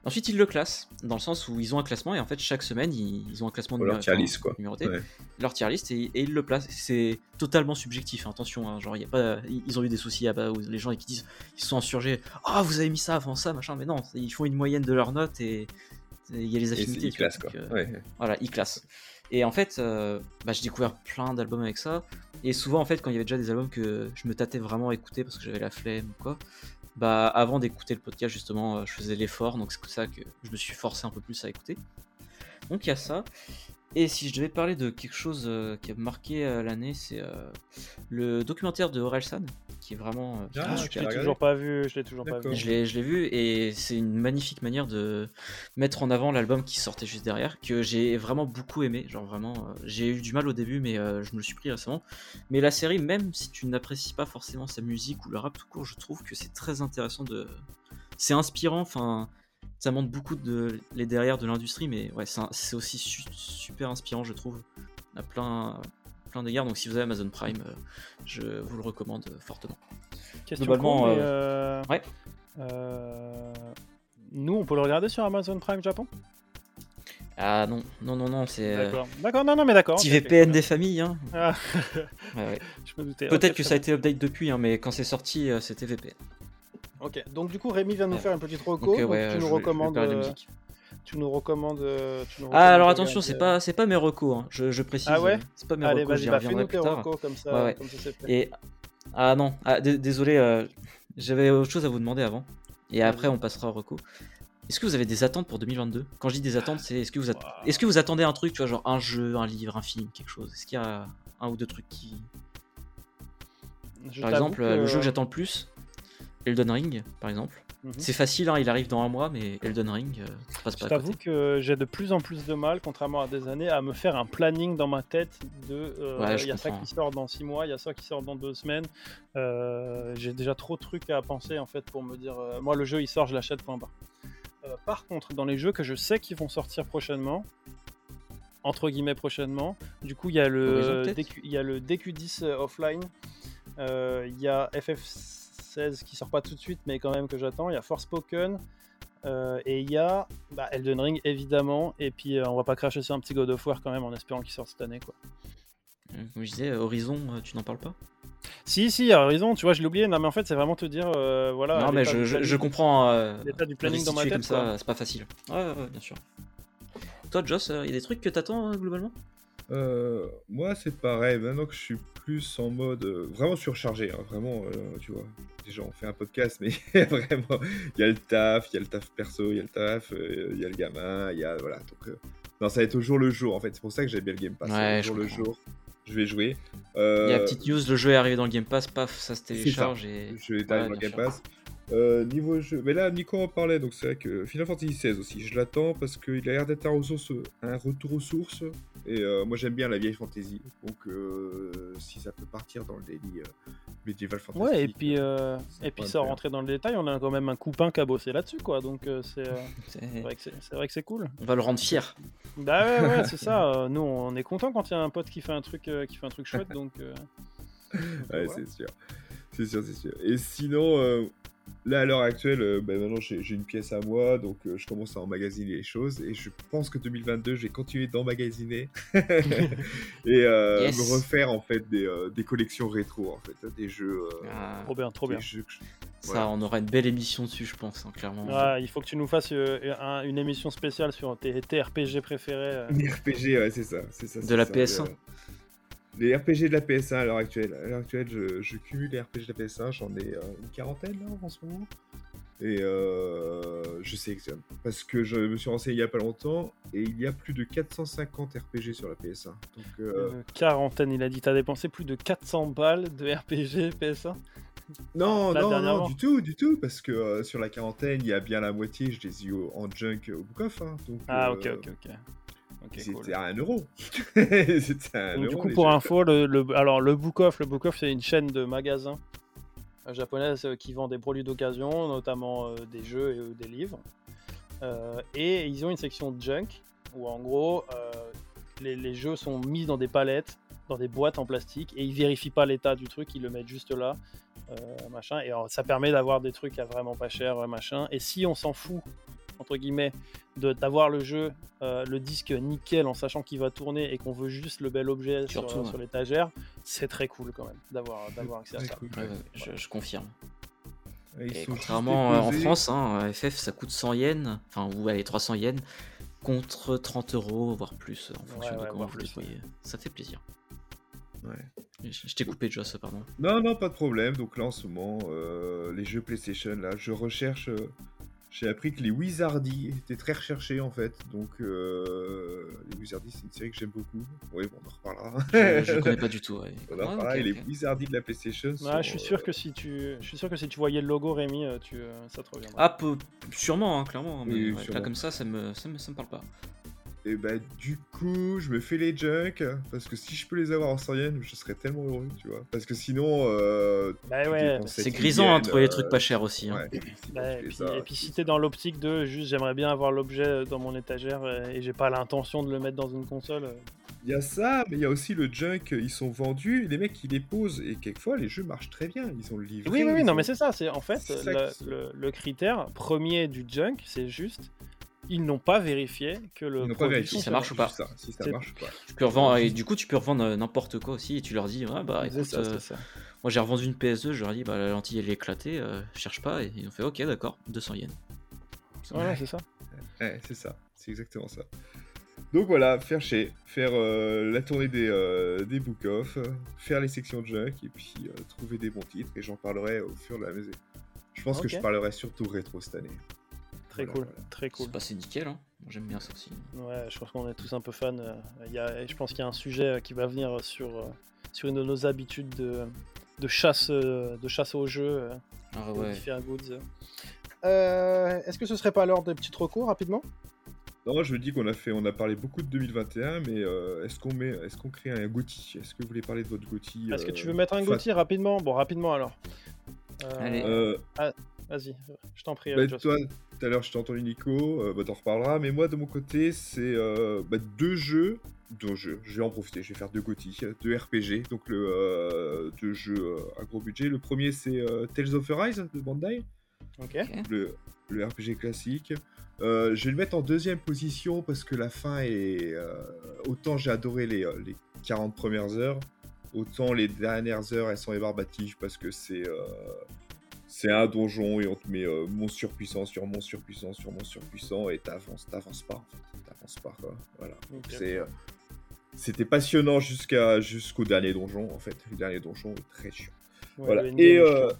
Ensuite, ils le classent, dans le sens où ils ont un classement, et en fait, chaque semaine, ils, ont un classement leur tier list, quoi. numéroté, leur tier list, et, ils le placent. C'est totalement subjectif, hein, attention, hein, genre, y a pas, ils ont eu des soucis à bas où les gens qui disent, ils sont insurgés, ah, oh, vous avez mis ça avant ça, machin, mais non, ils font une moyenne de leurs notes, et il y a les affinités. ils classent, quoi. Voilà, ils classent. Et en fait, euh, bah, j'ai découvert plein d'albums avec ça. Et souvent, en fait, quand il y avait déjà des albums que je me tâtais vraiment à écouter parce que j'avais la flemme ou quoi, bah, avant d'écouter le podcast, justement, euh, je faisais l'effort. Donc, c'est pour ça que je me suis forcé un peu plus à écouter. Donc, il y a ça. Et si je devais parler de quelque chose euh, qui a marqué l'année, c'est le documentaire de Orelsan qui est vraiment euh, ah, Je l'ai toujours pas vu. Je l'ai toujours pas vu. Je l'ai vu et c'est une magnifique manière de mettre en avant l'album qui sortait juste derrière que j'ai vraiment beaucoup aimé. Genre vraiment, euh, j'ai eu du mal au début, mais euh, je me le suis pris récemment. Mais la série, même si tu n'apprécies pas forcément sa musique ou le rap tout court, je trouve que c'est très intéressant de. C'est inspirant. Enfin ça montre beaucoup de les derrière de l'industrie, mais ouais, c'est aussi super inspirant, je trouve, à plein, plein d'égards. Donc si vous avez Amazon Prime, euh, je vous le recommande fortement. Question Globalement, euh, euh, ouais. nous, on peut le regarder sur Amazon Prime Japon? Ah non, non, non, non, c'est. D'accord, non, non, mais d'accord. Petit VPN des familles. Hein. Ah. Peut-être que ça a été update depuis, hein, mais quand c'est sorti, c'était VPN. Ok, donc du coup, Rémi vient de nous faire une petite reco. tu nous recommandes. tu nous recommandes. euh, tu nous Ah, recommandes alors de attention, c'est pas, c'est pas mes recos, hein. je, je précise. Ah ouais C'est pas mes Allez, j'y bah, reviendrai plus tard. recos comme ça, Ouais, ouais. comme ça. Et. Ah non, ah, désolé, euh, j'avais autre chose à vous demander avant. Et après, on passera au recos. Est-ce que vous avez des attentes pour 2022 Quand je dis des attentes, c'est est-ce que, vous Ouah. est-ce que vous attendez un truc, tu vois, genre un jeu, un livre, un film, quelque chose? Est-ce qu'il y a un ou deux trucs qui. Je Par exemple, le jeu que j'attends le plus, Elden Ring, par exemple. Mhm. C'est facile, hein, il arrive dans un mois, mais Elden Ring, euh, ça passe Je pas à t'avoue que j'ai de plus en plus de mal, contrairement à des années, à me faire un planning dans ma tête de. euh, Ouais, je Il y a ça qui sort dans 6 mois, il y a ça qui sort dans 2 semaines. Euh, j'ai déjà trop de trucs à penser en fait pour me dire. euh, moi, le jeu il sort, je l'achète, point barre. Euh, par contre, dans les jeux que je sais qu'ils vont sortir prochainement, entre guillemets prochainement, du coup, il y a le, DQ, y a le DQ10 euh, offline, il y a FF16 qui sort pas tout de suite, mais quand même que j'attends, il y a Forspoken. Euh, et il y a bah, Elden Ring évidemment, et puis euh, on va pas cracher sur un petit God of War quand même en espérant qu'il sorte cette année quoi. Euh, Comme je disais, Horizon, euh, tu n'en parles pas? Si, si, il a raison, tu vois, je l'ai oublié, non mais en fait c'est vraiment te dire, euh, voilà. Non, mais je, je- comprends. euh, L'état du planning dans ma tête, comme quoi. ça, c'est pas facile. Ouais, ouais, ouais, bien sûr. Toi, Joss, il y a des trucs que t'attends globalement? Euh, moi, c'est pareil. Maintenant que je suis plus en mode euh, vraiment surchargé, hein, vraiment, euh, tu vois. Déjà, on fait un podcast, mais vraiment, il y a le taf, il y a le taf perso, il y a le taf, il y a le gamin, il y a voilà. Donc, euh, non, ça va être au jour le jour. En fait, c'est pour ça que j'aime bien le Game Pass. Ouais, au je jour le jour, je vais jouer. Il y a petite news, le jeu est arrivé dans le Game Pass, paf, ça se télécharge et. Je vais Ouais, dans le Game sûr. Pass. Euh, niveau jeu, mais là Nico en parlait, donc c'est vrai que Final Fantasy XVI aussi, je l'attends parce qu'il a l'air d'être un, ressource- un retour aux sources et euh, moi j'aime bien la vieille fantasy, donc euh, si ça peut partir dans le daily euh, medieval fantasy. Ouais, et puis, euh, et puis sans rentrer dans le détail, on a quand même un copain qui a bossé là-dessus quoi, donc euh, c'est euh, vrai que c'est c'est vrai que c'est cool. On va le rendre fier. Bah ouais, ouais, c'est ça. euh, nous, on est content quand il y a un pote qui fait un truc, euh, qui fait un truc chouette, donc. euh, donc, Ouais, voilà. c'est sûr. C'est sûr, c'est sûr. Et sinon, euh, là à l'heure actuelle, euh, bah, maintenant j'ai j'ai une pièce à moi, donc euh, je commence à emmagasiner les choses. Et je pense que 2022, je vais continuer d'emmagasiner et euh, Yes. me refaire en fait des, euh, des collections rétro, en fait, des jeux. euh, Ah, Trop bien, trop bien. jeux que je- ça, on aura une belle émission dessus, je pense, hein, clairement. Il faut que tu nous fasses euh, un- une émission spéciale sur tes, tes RPG préférés. euh. Les RPG, ouais, c'est ça. c'est ça De c'est la ça, PS1. Les RPG de la PS1 à l'heure actuelle. À l'heure actuelle, je, je cumule les RPG de la PS1, j'en ai euh, une quarantaine là, en ce moment. Et euh, je sélectionne. Parce que je me suis renseigné il y a pas longtemps et il y a plus de 450 RPG sur la PS1. Donc, euh, Une quarantaine, il a dit. T'as dépensé plus de 400 balles de RPG PS1 non, là, non, non, du tout, du tout. Parce que euh, sur la quarantaine, il y a bien la moitié, je les ai eu en junk au book off. hein. Ah, euh, ok, ok, ok. C'était cool. à 1 euro. C'était à 1 Donc, du coup, pour jeux. info, le, le- alors le Book Off, le Book Off, c'est une chaîne de magasins euh, japonaise euh, qui vend des produits d'occasion, notamment euh, des jeux et euh, des livres. Euh, et ils ont une section junk où, en gros, les, les jeux sont mis dans des palettes, dans des boîtes en plastique, et ils vérifient pas l'état du truc, ils le mettent juste là, machin. Et alors, ça permet d'avoir des trucs à vraiment pas cher, machin. Et si on s'en fout entre guillemets, de d'avoir le jeu, euh, le disque nickel en sachant qu'il va tourner et qu'on veut juste le bel objet sur, Surtout, sur ouais. l'étagère, c'est très cool quand même d'avoir d'avoir accès à ça. cool, Ouais, ouais. ouais, je, je confirme. Et contrairement euh, en. France, hein, FF ça coûte 100 yens, enfin ou allez 300 yens, contre 30 euros, voire plus, en fonction Ouais, de ouais, comment vous le plus, voyez. Ça fait plaisir. Ouais. Je, je t'ai coupé, Joss, pardon. Non, non, pas de problème. Donc là, en ce moment, euh, les jeux PlayStation, là, je recherche. euh, J'ai appris que les Wizardy étaient très recherchés en fait. Donc, euh, les Wizardy, c'est une série que j'aime beaucoup. Oui, bon, on en reparlera. Je, je connais pas du tout. Ouais. on en reparlera. Et les. Wizardy de la PlayStation. Sont, je suis sûr euh, que si tu, je suis sûr que si tu voyais le logo Rémi, euh, tu, euh, ça te reviendra. Ah, peu- sûrement, hein, clairement, mais Oui, ouais, là comme ça, ça me, ça me, ça me parle pas. Et bah, du coup, je me fais les junk. Parce que si je peux les avoir en 100 yens, je serais tellement heureux, tu vois. Parce que sinon. Euh, Bah ouais, C'est 7 grisant hein, de trouver les euh, trucs pas chers aussi. hein. Ouais, Bah, et, puis, ça, et puis tu- si t'es dans l'optique de juste j'aimerais bien avoir l'objet euh, dans mon étagère euh, et j'ai pas l'intention de le mettre dans une console. euh, Il y a ça, mais il y a aussi le junk, ils sont vendus, les mecs ils les posent, et quelquefois les jeux marchent très bien, ils ont le livre. Oui, oui, oui, non, mais c'est ça, c'est en fait le critère premier du junk, c'est juste ils n'ont pas vérifié que le Ils n'ont pas produit vérifié si ça marche ou pas. Ça, si ça marche ou pas. Tu peux revendre, et du coup, tu peux revendre euh, n'importe quoi aussi et tu leur dis, ouais, bah écoute, ça, euh, moi j'ai revendu une PS2, je leur dis, bah la lentille elle est éclatée, euh, cherche pas, et ils ont fait, ok, d'accord, 200 yens. Voilà, c'est ça. Ouais, c'est ça, c'est exactement ça. Donc voilà, faire chez, faire euh, la tournée des, euh, des book-off, faire les sections de junk et puis euh, trouver des bons titres et j'en parlerai au fur et à mesure. Je pense que je parlerai surtout rétro cette année. Très Voilà, cool, voilà. très cool. C'est passé nickel, hein. J'aime bien ça aussi. Ouais, je pense qu'on est tous un peu fans. euh, il y a, je pense qu'il y a un sujet euh, qui va venir sur, euh, sur une de nos habitudes de, de, chasse, de chasse au jeu, Ah aux ouais. différents goods. Euh, Est-ce que ce serait pas l'heure des petits recours rapidement? Non, je me dis qu'on a fait, on a parlé beaucoup de 2021, mais euh, est-ce qu'on met, est-ce qu'on crée un GOTY Est-ce que vous voulez parler de votre GOTY Est-ce que tu veux mettre un GOTY rapidement? Bon, rapidement alors. Euh, Allez. euh, Vas-y, je t'en prie. Bah, toi, tout à l'heure, je t'ai entendu Nico, euh, bah, t'en reparleras, mais moi, de mon côté, c'est euh, bah, deux jeux. Deux jeux, je vais en profiter, je vais faire deux GOTY, deux RPG, donc le, euh, deux jeux euh, à gros budget. Le premier, c'est Tales of Arise de Bandai, Ok. le, le RPG classique. Euh, je vais le mettre en deuxième position parce que la fin est. euh, autant j'ai adoré les, les 40 premières heures, autant les dernières heures elles sont ébarbatives parce que c'est. euh, c'est un donjon et on te met euh, monstre surpuissant sur monstre surpuissant sur monstre surpuissant et t'avances, t'avances pas en fait. T'avances pas quoi. Voilà. Donc Ok. c'est. euh, c'était passionnant jusqu'à jusqu'au dernier donjon en fait. Le dernier donjon est très chiant. Ouais, Voilà. Et euh,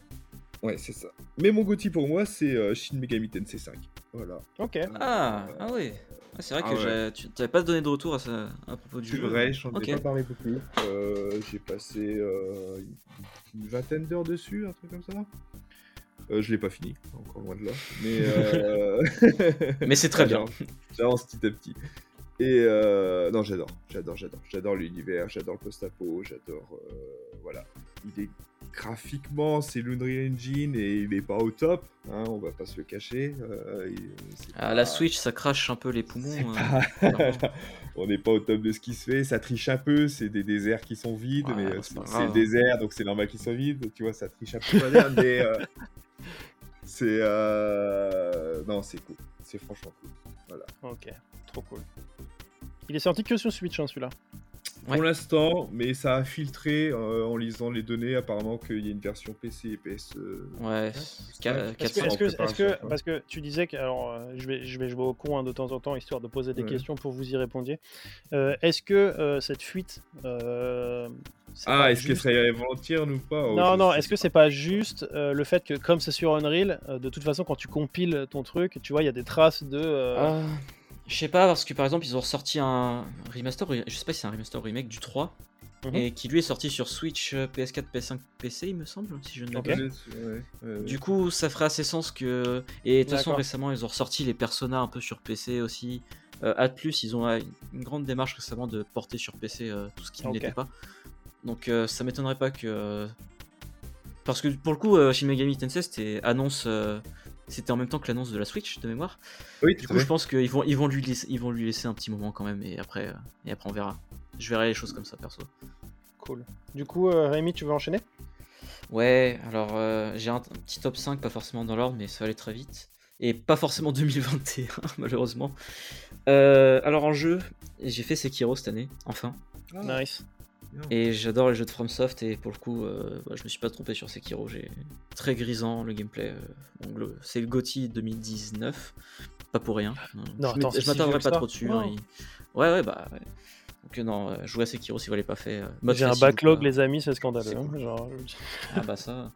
ouais, c'est ça. Mais mon gothi pour moi, c'est euh, Shin Megami Tensei 5. Voilà. Ok. Ah, ah ouais. Ah, c'est vrai Ah que ouais. tu t'avais pas donné de retour à, ça, à propos du C'est jeu. vrai, j'en ai pas parlé beaucoup. Euh, J'ai passé euh, une vingtaine d'heures dessus, un truc comme ça. Euh, je l'ai pas fini, encore loin de là. Mais, euh... Mais c'est très bien. J'avance- petit à petit. Et euh... non, j'adore, j'adore, j'adore. J'adore l'univers, j'adore le post-apo, j'adore. euh, Voilà. Il est graphiquement, c'est l'Unreal Engine et il est pas au top, hein, on va pas se le cacher. il- c'est Ah, pas- la Switch, ça crache un peu les poumons. pas- clairement. on n'est pas au top de ce qui se fait, ça triche un peu, c'est des déserts qui sont vides, Ouais, mais c'est le désert, donc c'est normal qu'ils soient vides, tu vois, ça triche un peu mais c'est... euh, Non, c'est cool, c'est franchement cool. Voilà. Ok. Trop cool. Il est sorti que sur Switch, hein, celui-là. Ouais. Pour l'instant, mais ça a filtré euh, en lisant les données, apparemment qu'il y a une version PC et PS... euh, Ouais, Est-ce que, 400. est-ce que, parce que tu disais que, alors, euh, je vais, je vais jouer au con hein, de temps en temps histoire de poser des Ouais. questions pour vous y répondiez. Euh, est-ce que euh, cette fuite, Ah, est-ce juste- serait volontaire ou pas Oh, Non, non. Est-ce que c'est pas juste euh, le fait que comme c'est sur Unreal, euh, de toute façon quand tu compiles ton truc, tu vois, il y a des traces de. euh, Ah, je sais pas, parce que par exemple, ils ont ressorti un remaster, je sais pas si c'est un remaster remake du 3, Mhm. et qui lui est sorti sur Switch, euh, PS4, PS5, PC, il me semble, si je ne Ok. m'abuse. Ouais, ouais, ouais. Du coup, ça ferait assez sens que. Et de toute façon, récemment, ils ont ressorti les Persona un peu sur PC aussi. Euh, Atlus, ils ont une grande démarche récemment de porter sur PC euh, tout ce qui ne l'était pas. Donc, euh, ça m'étonnerait pas que. Parce que pour le coup, euh, Shin Megami Tensei, c'était annonce. euh, C'était en même temps que l'annonce de la Switch de mémoire. Oui, Du coup, je pense qu'ils vont, ils vont, lui laisser, ils vont lui laisser un petit moment quand même, et après, euh, et après on verra. Je verrai les choses comme ça, perso. Cool. Du coup, euh, Rémi, tu veux enchaîner? Ouais, alors euh, j'ai un, un petit top 5, pas forcément dans l'ordre, mais ça va aller très vite. Et pas forcément 2021, malheureusement. Euh, alors en jeu, j'ai fait Sekiro cette année, enfin. Ah, Nice. Et j'adore les jeux de FromSoft, et pour le coup, euh, bah, je me suis pas trompé sur Sekiro. J'ai très grisant le gameplay. euh, bon, le- c'est le GOTY 2019, pas pour rien. Non, je je si pas trop dessus. Hein, il- Ouais, ouais, bah. ouais. Donc euh, non, euh, jouez à Sekiro si vous l'avez pas fait. euh, mode J'ai un backlog, pas. les amis, c'est scandaleux. C'est hein, genre, Ah bah ça.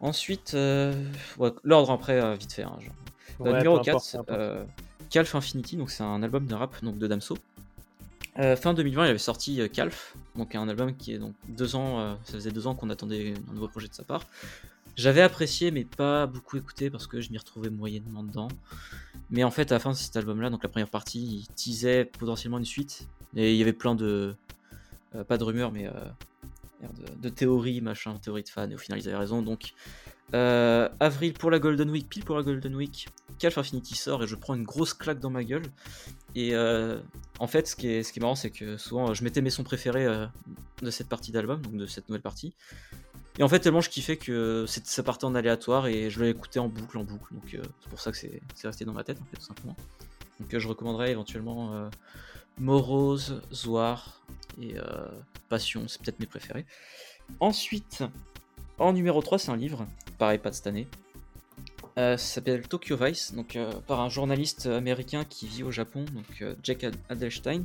Ensuite, euh, ouais, l'ordre après, euh, vite fait. hein, genre. Ouais, numéro peu importe, 4, peu importe. euh, Calf Infinity, donc c'est un album de rap donc de Damso. Euh, fin 2020, il avait sorti euh, Calf, donc un album qui est donc deux ans, euh, ça faisait deux ans qu'on attendait un nouveau projet de sa part. J'avais apprécié, mais pas beaucoup écouté parce que je m'y retrouvais moyennement dedans. Mais en fait, à la fin de cet album-là, donc la première partie, il teasait potentiellement une suite, et il y avait plein de, euh, pas de rumeurs, mais merde, de théories, machin, théories de fans, et au final ils avaient raison. Donc, euh, avril pour la Golden Week, pile pour la Golden Week, Calf Infinity sort et je prends une grosse claque dans ma gueule. Et euh, en fait, ce qui est, marrant, c'est que souvent je mettais mes sons préférés euh, de cette partie d'album, donc de cette nouvelle partie. Et en fait, tellement je kiffais que ça partait en aléatoire et je écouté en boucle, en boucle. Donc c'est pour ça que c'est resté dans ma tête, en fait, tout simplement. Donc je recommanderais éventuellement Morose, Zoar et Passion, c'est peut-être mes préférés. Ensuite, en numéro 3, c'est un livre, pareil, pas de cette année. Euh, ça s'appelle Tokyo Vice, donc euh, par un journaliste américain qui vit au Japon, donc euh, Jack Ad- Adelstein,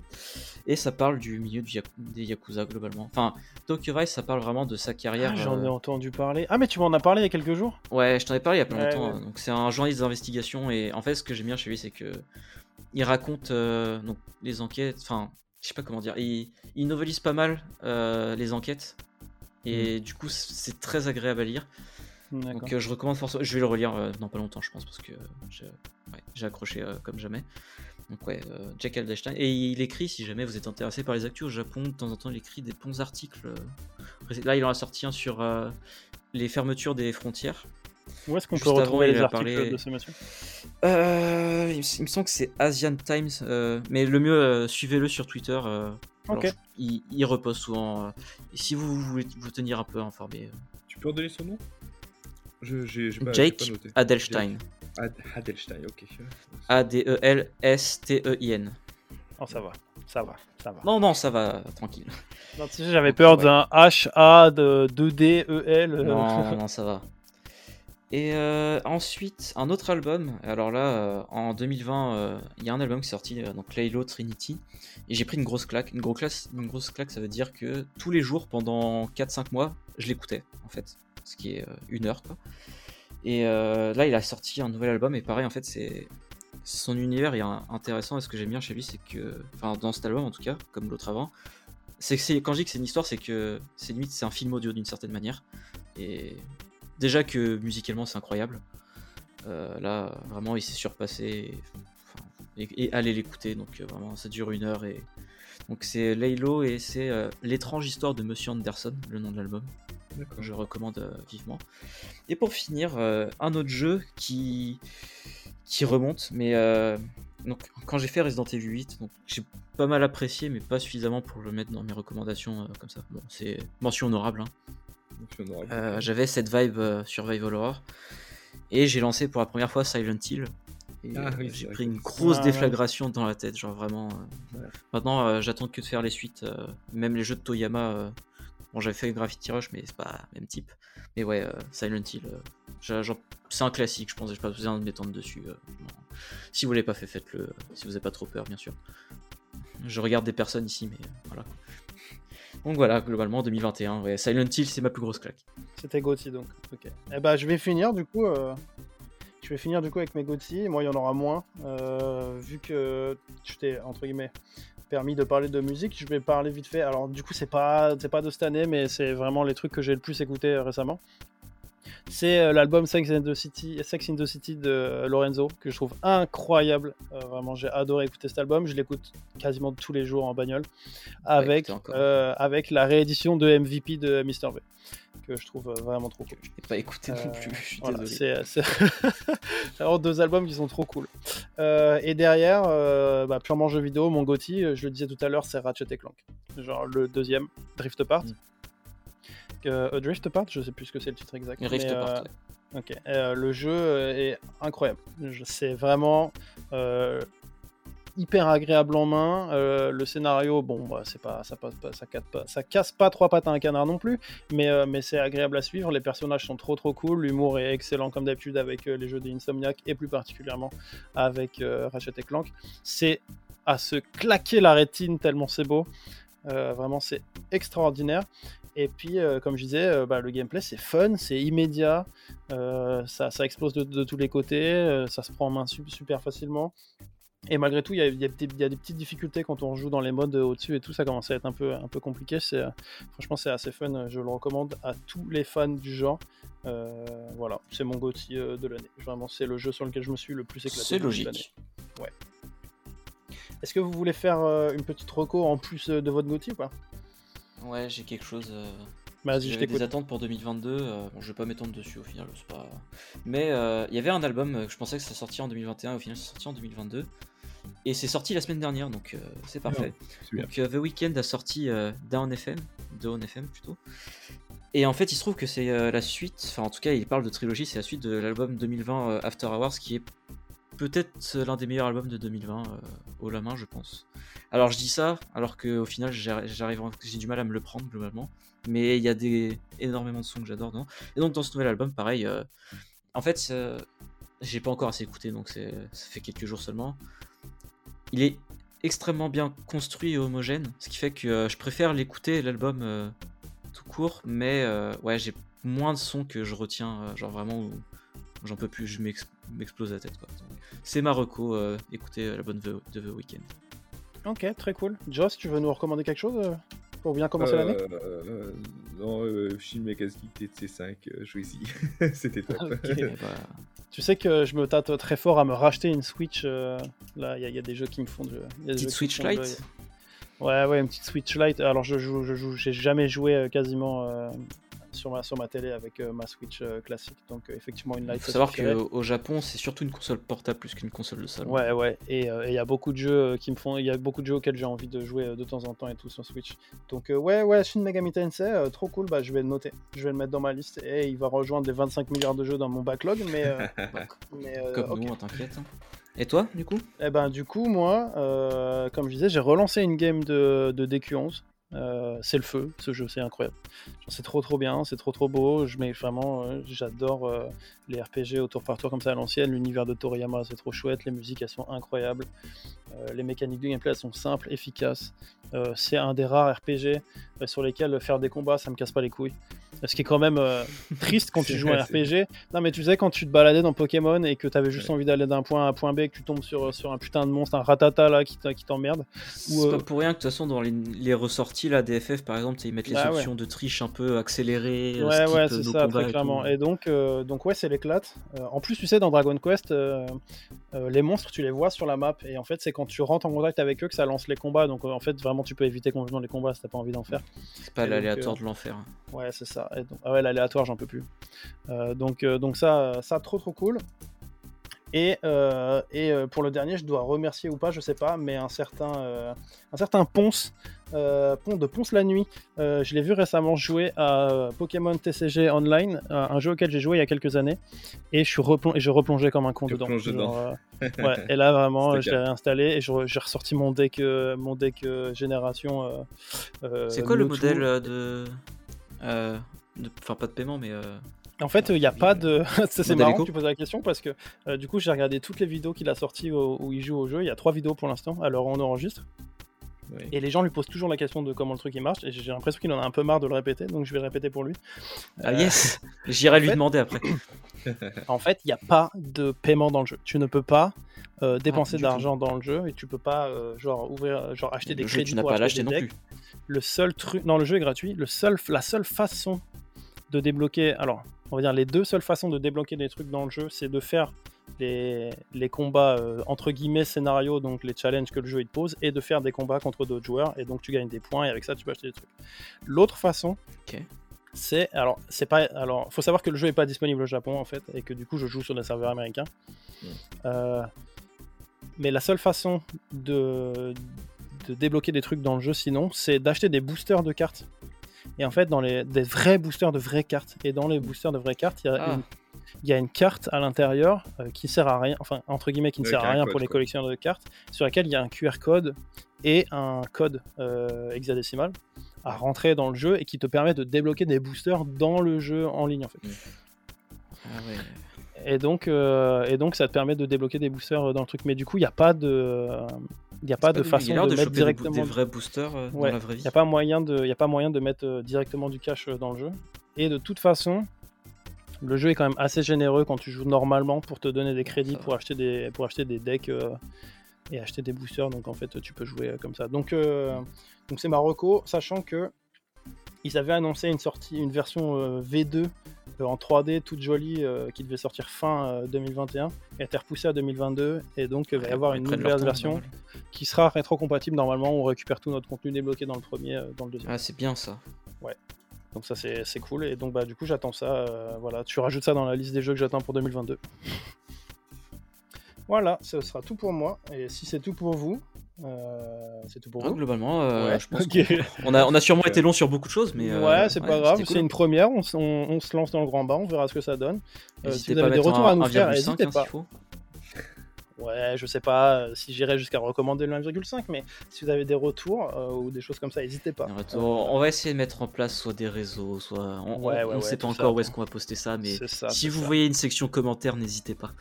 et ça parle du milieu du des yakuza globalement. Enfin, Tokyo Vice, ça parle vraiment de sa carrière. Ah, J'en ai entendu parler. Ah, mais tu m'en as parlé il y a quelques jours? Ouais, je t'en ai parlé il y a pas Ouais, longtemps. ouais. Donc c'est un journaliste d'investigation et en fait, ce que j'aime bien chez lui, c'est que il raconte donc les enquêtes. Enfin, je sais pas comment dire. Il, il novelise pas mal les enquêtes et du coup, c'est très agréable à lire. Donc euh, je recommande forcément. Je vais le relire euh, dans pas longtemps, je pense, parce que j'ai ouais, j'ai accroché euh, comme jamais. Donc ouais, euh, Jack Aldenstein. Et il écrit, si jamais vous êtes intéressé par les actus au Japon, de temps en temps il écrit des bons articles. euh. Là il en a sorti un sur euh, les fermetures des frontières. Où est-ce qu'on peut avant, retrouver il les articles parlé- de ce monsieur? Euh, il, me- semble que c'est Asian Times, euh, mais le mieux, euh, suivez-le sur Twitter. Alors, Ok. je- il, il reposte souvent. euh, et si vous voulez vous tenir un peu informé, euh, Tu peux en donner son nom? Je j'ai j'ai pas, j'ai Jake pas noté. Adelstein. Ad- Adelstein, ok. E A-D-E-L-S-T-E-I-N. Oh, ça va, ça va, ça va. Non, non, ça va, tranquille. Non, tu sais, j'avais peur Ouais. d'un H-A de 2D-E-L. euh, Non, non, ça va. Et euh, ensuite, un autre album. Alors là, euh, en 2020, euh, il y a un album qui est sorti, euh, donc Laylo Trinity. Et j'ai pris une grosse claque. Une, grosse claque. une grosse claque, ça veut dire que tous les jours, pendant 4-5 mois, je l'écoutais, en fait. Ce qui est une heure, quoi. Et là, il a sorti un nouvel album. Et pareil, en fait, c'est. Son univers est intéressant. Et ce que j'aime bien chez lui, c'est que. Enfin, dans cet album, en tout cas, comme l'autre avant, c'est que quand je dis que c'est une histoire, c'est que c'est limite c'est un film audio d'une certaine manière. Et déjà que musicalement c'est incroyable. Euh, là, vraiment, il s'est surpassé. Et, enfin, et- et allez l'écouter. Donc euh, vraiment, ça dure une heure et donc c'est Laylo et c'est euh, l'étrange histoire de Monsieur Anderson, le nom de l'album. Je recommande euh, vivement. Et pour finir, un autre jeu qui qui remonte, mais donc quand j'ai fait Resident Evil 8, donc j'ai pas mal apprécié, mais pas suffisamment pour le mettre dans mes recommandations euh, comme ça. Bon, c'est mention honorable. hein. Euh. J'avais cette vibe euh, Survival Horror et j'ai lancé pour la première fois Silent Hill. Ah euh, oui, j'ai pris une grosse Ah, déflagration dans la tête, genre vraiment. euh, Ouais. Maintenant, euh, j'attends que de faire les suites, euh, même les jeux de Toyama. euh, Bon, j'avais fait Gravity Rush, mais c'est pas le même type. Mais ouais, euh, Silent Hill, euh, c'est un classique, je pense. J'ai pas besoin de m'étendre dessus. euh. Si vous l'avez pas fait, faites-le. Si vous n'avez pas trop peur, bien sûr. Je regarde des personnes ici, mais voilà. Donc voilà, globalement, 2021, ouais, Silent Hill, c'est ma plus grosse claque. C'était Gauthier donc. Ok. Eh ben, je vais finir du coup. euh, Je vais finir du coup avec mes Gauthier. Moi, il y en aura moins. euh, vu que je t'ai entre guillemets permis de parler de musique, je vais parler vite fait. Alors du coup, c'est pas c'est pas de cette année, mais c'est vraiment les trucs que j'ai le plus écouté euh, récemment. C'est euh, l'album Sex in the City, Sex in the City de Lorenzo que je trouve incroyable. Euh, vraiment, j'ai adoré écouter cet album. Je l'écoute quasiment tous les jours en bagnole avec euh, avec la réédition de MVP de Mr V que je trouve vraiment trop cool. Je n'ai pas écouté non plus, je suis Voilà, désolé. c'est vraiment deux albums qui sont trop cool. Et derrière, bah, purement jeu vidéo, mon Gotti, je le disais tout à l'heure, c'est Ratchet et Clank. Genre le deuxième, Drift Apart. Mm. Euh, euh, Drift Apart, je sais plus ce que c'est le titre exact. Rift mais, Apart, euh, ouais. Ok. Euh, le jeu est incroyable. C'est vraiment hyper agréable en main. Euh, le scénario, bon, bah, c'est pas, ça passe pas, ça casse pas, ça casse pas trois pattes à un canard non plus, mais, euh, mais c'est agréable à suivre. Les personnages sont trop trop cool. L'humour est excellent comme d'habitude avec euh, les jeux d'Insomniac et plus particulièrement avec Ratchet et Clank. C'est à se claquer la rétine tellement c'est beau. Vraiment, c'est extraordinaire. Et puis, euh, comme je disais, euh, bah, le gameplay c'est fun, c'est immédiat, euh, ça, ça explose de, de tous les côtés, ça se prend en main su- super facilement. Et malgré tout, il y a, y des- il y a des petites difficultés quand on joue dans les modes au-dessus et tout, ça commence à être un peu, un peu compliqué. C'est, franchement, c'est assez fun, je le recommande à tous les fans du genre. Voilà, c'est mon GOTY de l'année. Vraiment, c'est le jeu sur lequel je me suis le plus éclaté. C'est logique. Est-ce que vous voulez faire une petite reco en plus de votre GOTY ou pas? Ouais, j'ai quelque chose. euh, Vas-y, je J'avais des attentes pour 2022. euh, bon, je vais pas m'étendre dessus au final, c'est pas. Mais euh, il y avait un album euh, que je pensais que ça sortait en 2021, au final c'est sorti en 2022. Et c'est sorti la semaine dernière, donc euh, c'est parfait. C'est bien. Donc euh, The Weeknd a sorti euh, Down FM, Down FM plutôt. Et en fait, il se trouve que c'est euh, la suite, enfin en tout cas, il parle de trilogie, c'est la suite de l'album 2020 euh, After Hours, qui est peut-être l'un des meilleurs albums de 2020 euh, haut la main, je pense. Alors je dis ça, alors qu'au final, j'arrive, j'ai du mal à me le prendre globalement. Mais il y a des énormément de sons que j'adore. Et donc dans ce nouvel album, pareil, euh, en fait, euh, j'ai pas encore assez écouté, donc ça fait quelques jours seulement. Il est extrêmement bien construit et homogène, ce qui fait que je préfère l'écouter, l'album tout court, mais ouais, j'ai moins de sons que je retiens, genre vraiment, j'en peux plus, je m'explose la tête. C'est ma reco, écoutez l'album de, de The Weeknd. Ok, très cool. Joss, tu veux nous recommander quelque chose pour bien commencer l'année? euh, Non, euh, Shin Megazki TC5, euh, jouez-y. C'était top. Bah, tu sais que je me tâte très fort à me racheter une Switch. Euh, là, il y, a des jeux qui me font. De, petite Switch Lite? Ouais, ouais, une petite Switch Lite. Alors, je joue, je joue, j'ai jamais joué quasiment sur ma, sur ma télé avec euh, ma Switch euh, classique. Donc euh, effectivement une Lite. Il faut savoir qu'au Japon c'est surtout une console portable plus qu'une console de salon. Ouais ouais et il y a beaucoup de jeux qui me font, il y a beaucoup de jeux auxquels j'ai envie de jouer de temps en temps et tout sur Switch. Donc ouais ouais Shin Megami Tensei trop cool bah je vais le noter, je vais le mettre dans ma liste et il va rejoindre les 25 milliards de jeux dans mon backlog mais, mais comme nous t'inquiète. Et toi, du coup? Eh ben, du coup, moi, comme je disais, j'ai relancé une game de, de DQ11. Euh, c'est le feu, ce jeu, c'est incroyable. C'est trop trop bien, c'est trop trop beau. Je mets vraiment, euh, j'adore euh, les RPG au tour par tour comme ça à l'ancienne. L'univers de Toriyama, c'est trop chouette. Les musiques, elles sont incroyables. les mécaniques de gameplay, elles sont simples, efficaces. c'est un des rares RPG sur lesquels faire des combats, ça me casse pas les couilles. Ce qui est quand même triste quand tu joues un RPG. Non, mais tu sais, quand tu te baladais dans Pokémon et que tu avais juste envie d'aller d'un point à un point B, que tu tombes sur, sur un putain de monstre, un ratata là qui t'emmerde. C'est pas pour rien que de toute façon, dans les, les ressorties là, DFF par exemple, ils mettent les bah options de triche un peu accélérées. Ouais, ouais, c'est ça, très clairement. Et, donc, donc, ouais, c'est l'éclate. en plus, tu sais, dans Dragon Quest, les monstres, tu les vois sur la map. Et en fait, c'est quand tu rentres en contact avec eux que ça lance les combats. Donc, en fait, vraiment, tu peux éviter complètement les combats si t'as pas envie d'en faire. C'est pas l'aléatoire de l'enfer. Ouais, c'est ça. Ah ouais, l'aléatoire, j'en peux plus. donc, donc ça, ça, trop trop cool. Et, euh, et euh, pour le dernier, je dois remercier ou pas, je sais pas, mais un certain, euh, un certain Ponce, Pont de Ponce la nuit. je l'ai vu récemment jouer à Pokémon TCG Online, un jeu auquel j'ai joué il y a quelques années, et je, suis et je replongeais comme un con dedans. ouais, et là vraiment, je l'ai réinstallé et j'ai ressorti mon deck, mon deck génération. C'est quoi le modèle de, enfin pas de paiement, mais en fait, il n'y a pas de. c'est marrant que tu poses la question parce que euh, du coup, j'ai regardé toutes les vidéos qu'il a sorties où, il joue au jeu. Il y a trois vidéos pour l'instant, alors on enregistre. Et les gens lui posent toujours la question de comment le truc il marche. Et j'ai l'impression qu'il en a un peu marre de le répéter, donc je vais le répéter pour lui. Ah yes J'irai lui demander après. en fait, il n'y a pas de paiement dans le jeu. Tu ne peux pas euh, dépenser ah, d'argent dans le jeu et tu peux pas euh, genre ouvrir, genre acheter des crédits. tu n'as pas l'acheter non plus. Le seul truc, non, le jeu est gratuit. Le seul, la seule façon de débloquer, alors on va dire les deux seules façons de débloquer des trucs dans le jeu, c'est de faire les, les combats euh, entre guillemets scénario, donc les challenges que le jeu il te pose, et de faire des combats contre d'autres joueurs, et donc tu gagnes des points, et avec ça tu peux acheter des trucs. L'autre façon, c'est alors c'est pas alors faut savoir que le jeu est pas disponible au Japon en fait, et que du coup je joue sur des serveurs américains. Euh, mais la seule façon de, de débloquer des trucs dans le jeu, sinon, c'est d'acheter des boosters de cartes et en fait, dans les des vrais boosters de vraies cartes, et dans les boosters de vraies cartes, il y a, ah. une, il y a une carte à l'intérieur euh, qui sert à rien, enfin entre guillemets qui ne sert à rien pour les collectionneurs de cartes, sur laquelle il y a un QR code et un code euh, hexadécimal à rentrer dans le jeu et qui te permet de débloquer des boosters dans le jeu en ligne en fait. Ah et donc, euh, et donc ça te permet de débloquer des boosters dans le truc. Mais du coup, il n'y a pas de, il n'y a pas de façon de, mettre directement des, vrais boosters euh, dans la vraie vie. Il n'y a pas moyen de, il a pas moyen de mettre euh, directement du cash euh, dans le jeu. Et de toute façon, le jeu est quand même assez généreux quand tu joues normalement pour te donner des crédits pour acheter des, pour acheter des decks et acheter des boosters. Donc en fait, tu peux jouer comme ça. Donc, donc c'est Marocco, sachant que ils avaient annoncé une sortie, une version V2 euh, en 3D toute jolie euh, qui devait sortir fin 2021 et a été repoussée à 2022 et donc il va y avoir une nouvelle version qui sera rétro-compatible. Normalement on récupère tout notre contenu débloqué dans le premier euh, dans le deuxième. Ah c'est bien ça. Ouais. Donc ça c'est cool. Et donc bah du coup j'attends ça voilà. Tu rajoutes ça dans la liste des jeux que j'attends pour 2022 voilà ce sera tout pour moi. Et si c'est tout pour vous euh, c'est tout pour ah, vous. Globalement, euh, je pense qu'on a, on a sûrement été long sur beaucoup de choses, mais euh, ouais, c'est pas grave. C'est une première. On, on, se lance dans le grand bain, on verra ce que ça donne. si vous avez des retours à nous faire, n'hésitez hein, pas. Ouais, je sais pas si j'irai jusqu'à recommander le 1,5, mais si vous avez des retours ou des choses comme ça, n'hésitez pas. on va essayer de mettre en place soit des réseaux, soit. On, ne sait pas encore où est-ce qu'on va poster ça, mais si vous voyez une section commentaires, n'hésitez pas.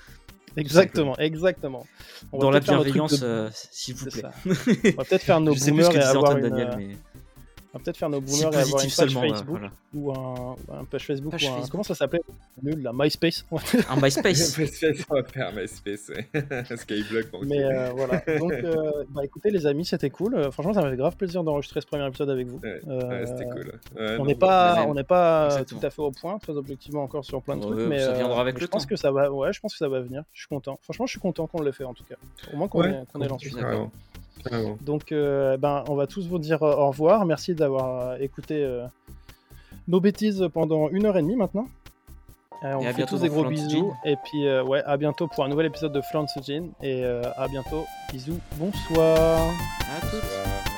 Exactement, exactement. On Dans la bienveillance, euh, s'il vous plaît. On va peut-être faire nos boomers et avoir une... Daniel, mais va peut-être faire nos boomers et avoir une page Facebook ou un, un, page Facebook ou un... comment ça s'appelait nul la MySpace. Un MySpace. MySpace on va faire MySpace Skyblock mais euh, voilà. Donc euh, bah écoutez les amis c'était cool. Euh, franchement ça m'a fait grave plaisir d'enregistrer ce premier épisode avec vous. Ouais, ouais, c'était cool on n'est pas on n'est pas tout à fait au point très objectivement encore sur plein de trucs mais ça viendra avec je pense que ça va ouais je pense que ça va venir. Je suis content. Franchement je suis content qu'on l'ait fait en tout cas. Au moins qu'on ait lancé donc, euh, ben, on va tous vous dire euh, au revoir. Merci d'avoir euh, écouté nos bêtises pendant une heure et demie maintenant. on et fait tous des gros bisous. Et puis, ouais, à bientôt pour un nouvel épisode de Flance Jean. Et à bientôt. Bisous. Bonsoir. À tous.